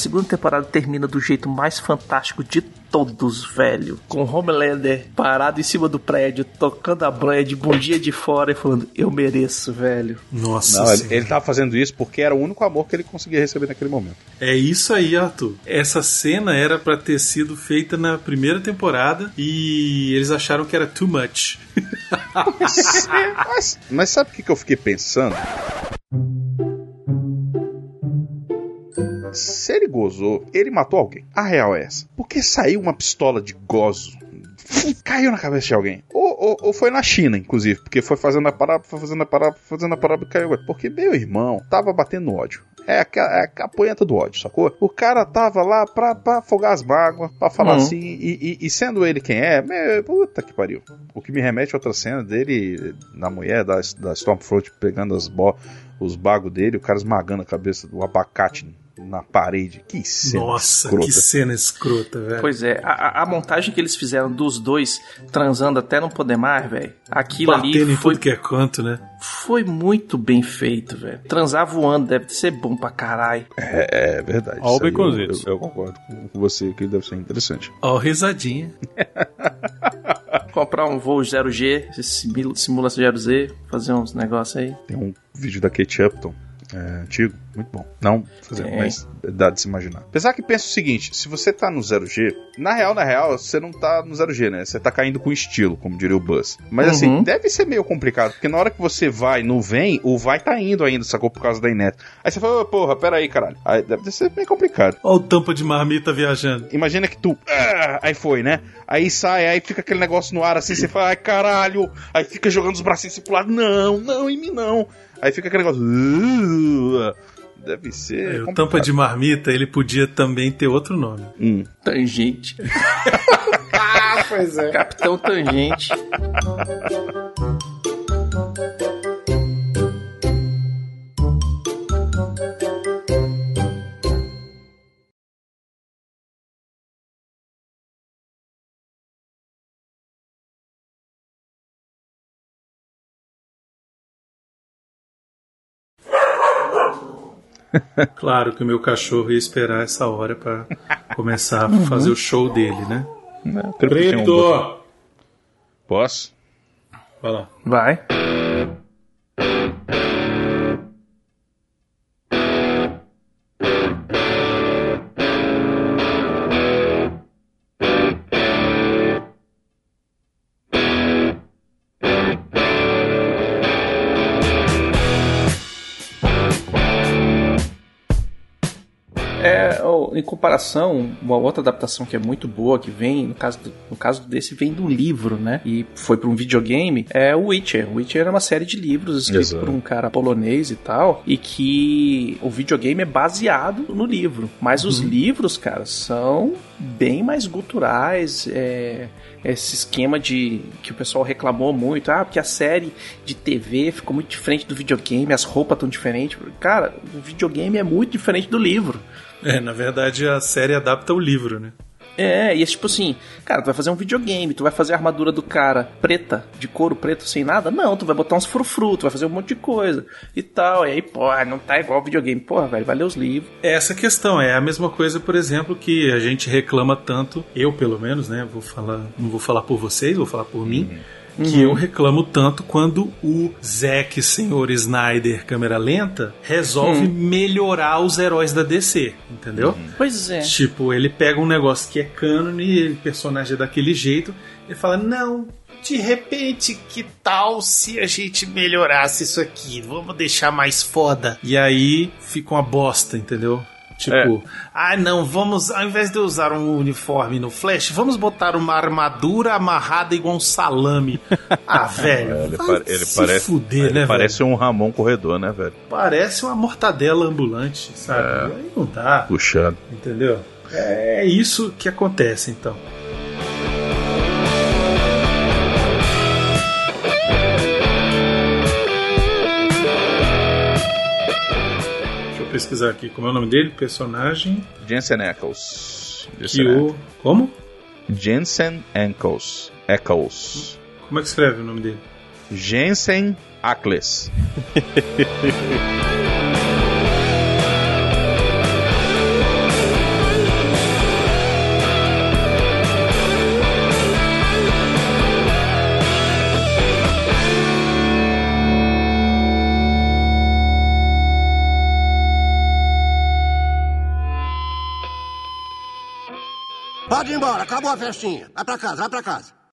Segunda temporada termina do jeito mais fantástico de todos, velho. Com Homelander parado em cima do prédio, tocando a banha de bom dia de fora e falando, eu mereço, velho. Nossa Não, ele, ele tava fazendo isso porque era o único amor que ele conseguia receber naquele momento. É isso aí, Arthur. Essa cena era pra ter sido feita na primeira temporada e eles acharam que era too much. [LAUGHS] mas, mas sabe o que, que eu fiquei pensando? Se ele gozou, ele matou alguém. A real é essa. Porque saiu uma pistola de gozo. Caiu na cabeça de alguém. Ou, ou, ou foi na China, inclusive. Porque foi fazendo a parada, foi fazendo a parada, foi fazendo a parada e caiu. Porque meu irmão tava batendo no ódio. É a, é a capoeira do ódio, sacou? O cara tava lá pra, pra afogar as mágoas, pra falar Uhum. assim, e, e- e sendo ele quem é, meu, puta que pariu. O que me remete a outra cena dele, na mulher, da, da Stormfront pegando as bo os bagos dele, o cara esmagando a cabeça do abacate na parede. Que cena Nossa, escrota. que cena escrota, velho. Pois é, a, a- montagem que eles fizeram dos dois transando até não poder mais, velho. Aquilo Batendo ali em foi, tudo que é canto, né? foi muito bem feito, velho. Transar voando deve ser bom pra caralho. É, é verdade. Ó o baconzitos. eu, eu, eu concordo com com você que deve ser interessante. Ó, risadinha. [LAUGHS] Comprar um voo 0G, simula, simula 0Z, fazer uns negócios aí. Tem um vídeo da Kate Upton. É, antigo, muito bom. Não fazer, Tem. mas dá de se imaginar. Apesar que pensa o seguinte: se você tá no 0G, na real, na real, você não tá no 0G, né? Você tá caindo com estilo, como diria o Buzz. Mas assim, Uhum. deve ser meio complicado, porque na hora que você vai no vem, o vai tá indo ainda, sacou? Por causa da Inet. Aí você fala, "Ô, porra, pera aí, caralho. Aí deve ser meio complicado. Ó o tampa de marmita viajando. Imagina que tu. ah, aí foi, né? Aí sai, aí fica aquele negócio no ar assim, você fala, ai caralho. Aí fica jogando os bracinhos assim pro lado, não, não, em mim não. Aí fica aquele negócio. "Uh", deve ser. É, tampa de marmita, ele podia também ter outro nome. Hum. Tangente. [LAUGHS] Ah, pois é. Capitão Tangente. [LAUGHS] Claro que o meu cachorro ia esperar essa hora pra começar a fazer o show dele, né? Preto! Posso? Vai lá. Vai. Comparação, uma outra adaptação que é muito boa, que vem, no caso, do, no caso desse, vem do livro, né? E foi para um videogame, é o Witcher. O Witcher é uma série de livros escritos Exato. por um cara polonês e tal, e que o videogame é baseado no livro. Mas os livros, cara, são bem mais guturais, é, esse esquema de que o pessoal reclamou muito, ah, porque a série de TV ficou muito diferente do videogame, as roupas tão diferentes. Cara, o videogame é muito diferente do livro. É, na verdade a série adapta o livro, né? É, e é tipo assim, cara, tu vai fazer um videogame, tu vai fazer a armadura do cara preta, de couro preto, sem nada? Não, tu vai botar uns frufru, tu vai fazer um monte de coisa e tal. E aí, pô, não tá igual ao videogame. Porra, velho, vai ler os livros. É essa questão, é a mesma coisa, por exemplo, que a gente reclama tanto, eu pelo menos, né? Vou falar, não vou falar por vocês, vou falar por mim. Que eu reclamo tanto quando o Zack Senhor Snyder, câmera lenta, resolve Hum. melhorar os heróis da DC, entendeu? Pois é. Tipo, ele pega um negócio que é canon e ele personagem é daquele jeito, ele fala: Não, de repente, que tal se a gente melhorasse isso aqui? Vamos deixar mais foda. E aí fica uma bosta, entendeu? Tipo, ah não, vamos, ao invés de usar um uniforme no Flash, vamos botar uma armadura amarrada igual um salame. [LAUGHS] Ah, velho, Ele, vai pa- ele se parece, fuder, ele né, parece um Ramon corredor, né, velho? Parece uma mortadela ambulante, sabe? É. Aí não dá. Puxando. Entendeu? É isso que acontece, então. Pesquisar aqui como é o nome dele, personagem. Jensen Ackles. Que Jensen o. Como? Jensen Ackles. Ackles. Como é que escreve o nome dele? Jensen Ackles. [LAUGHS] Pode ir embora, acabou a festinha. Vai pra casa, vai pra casa.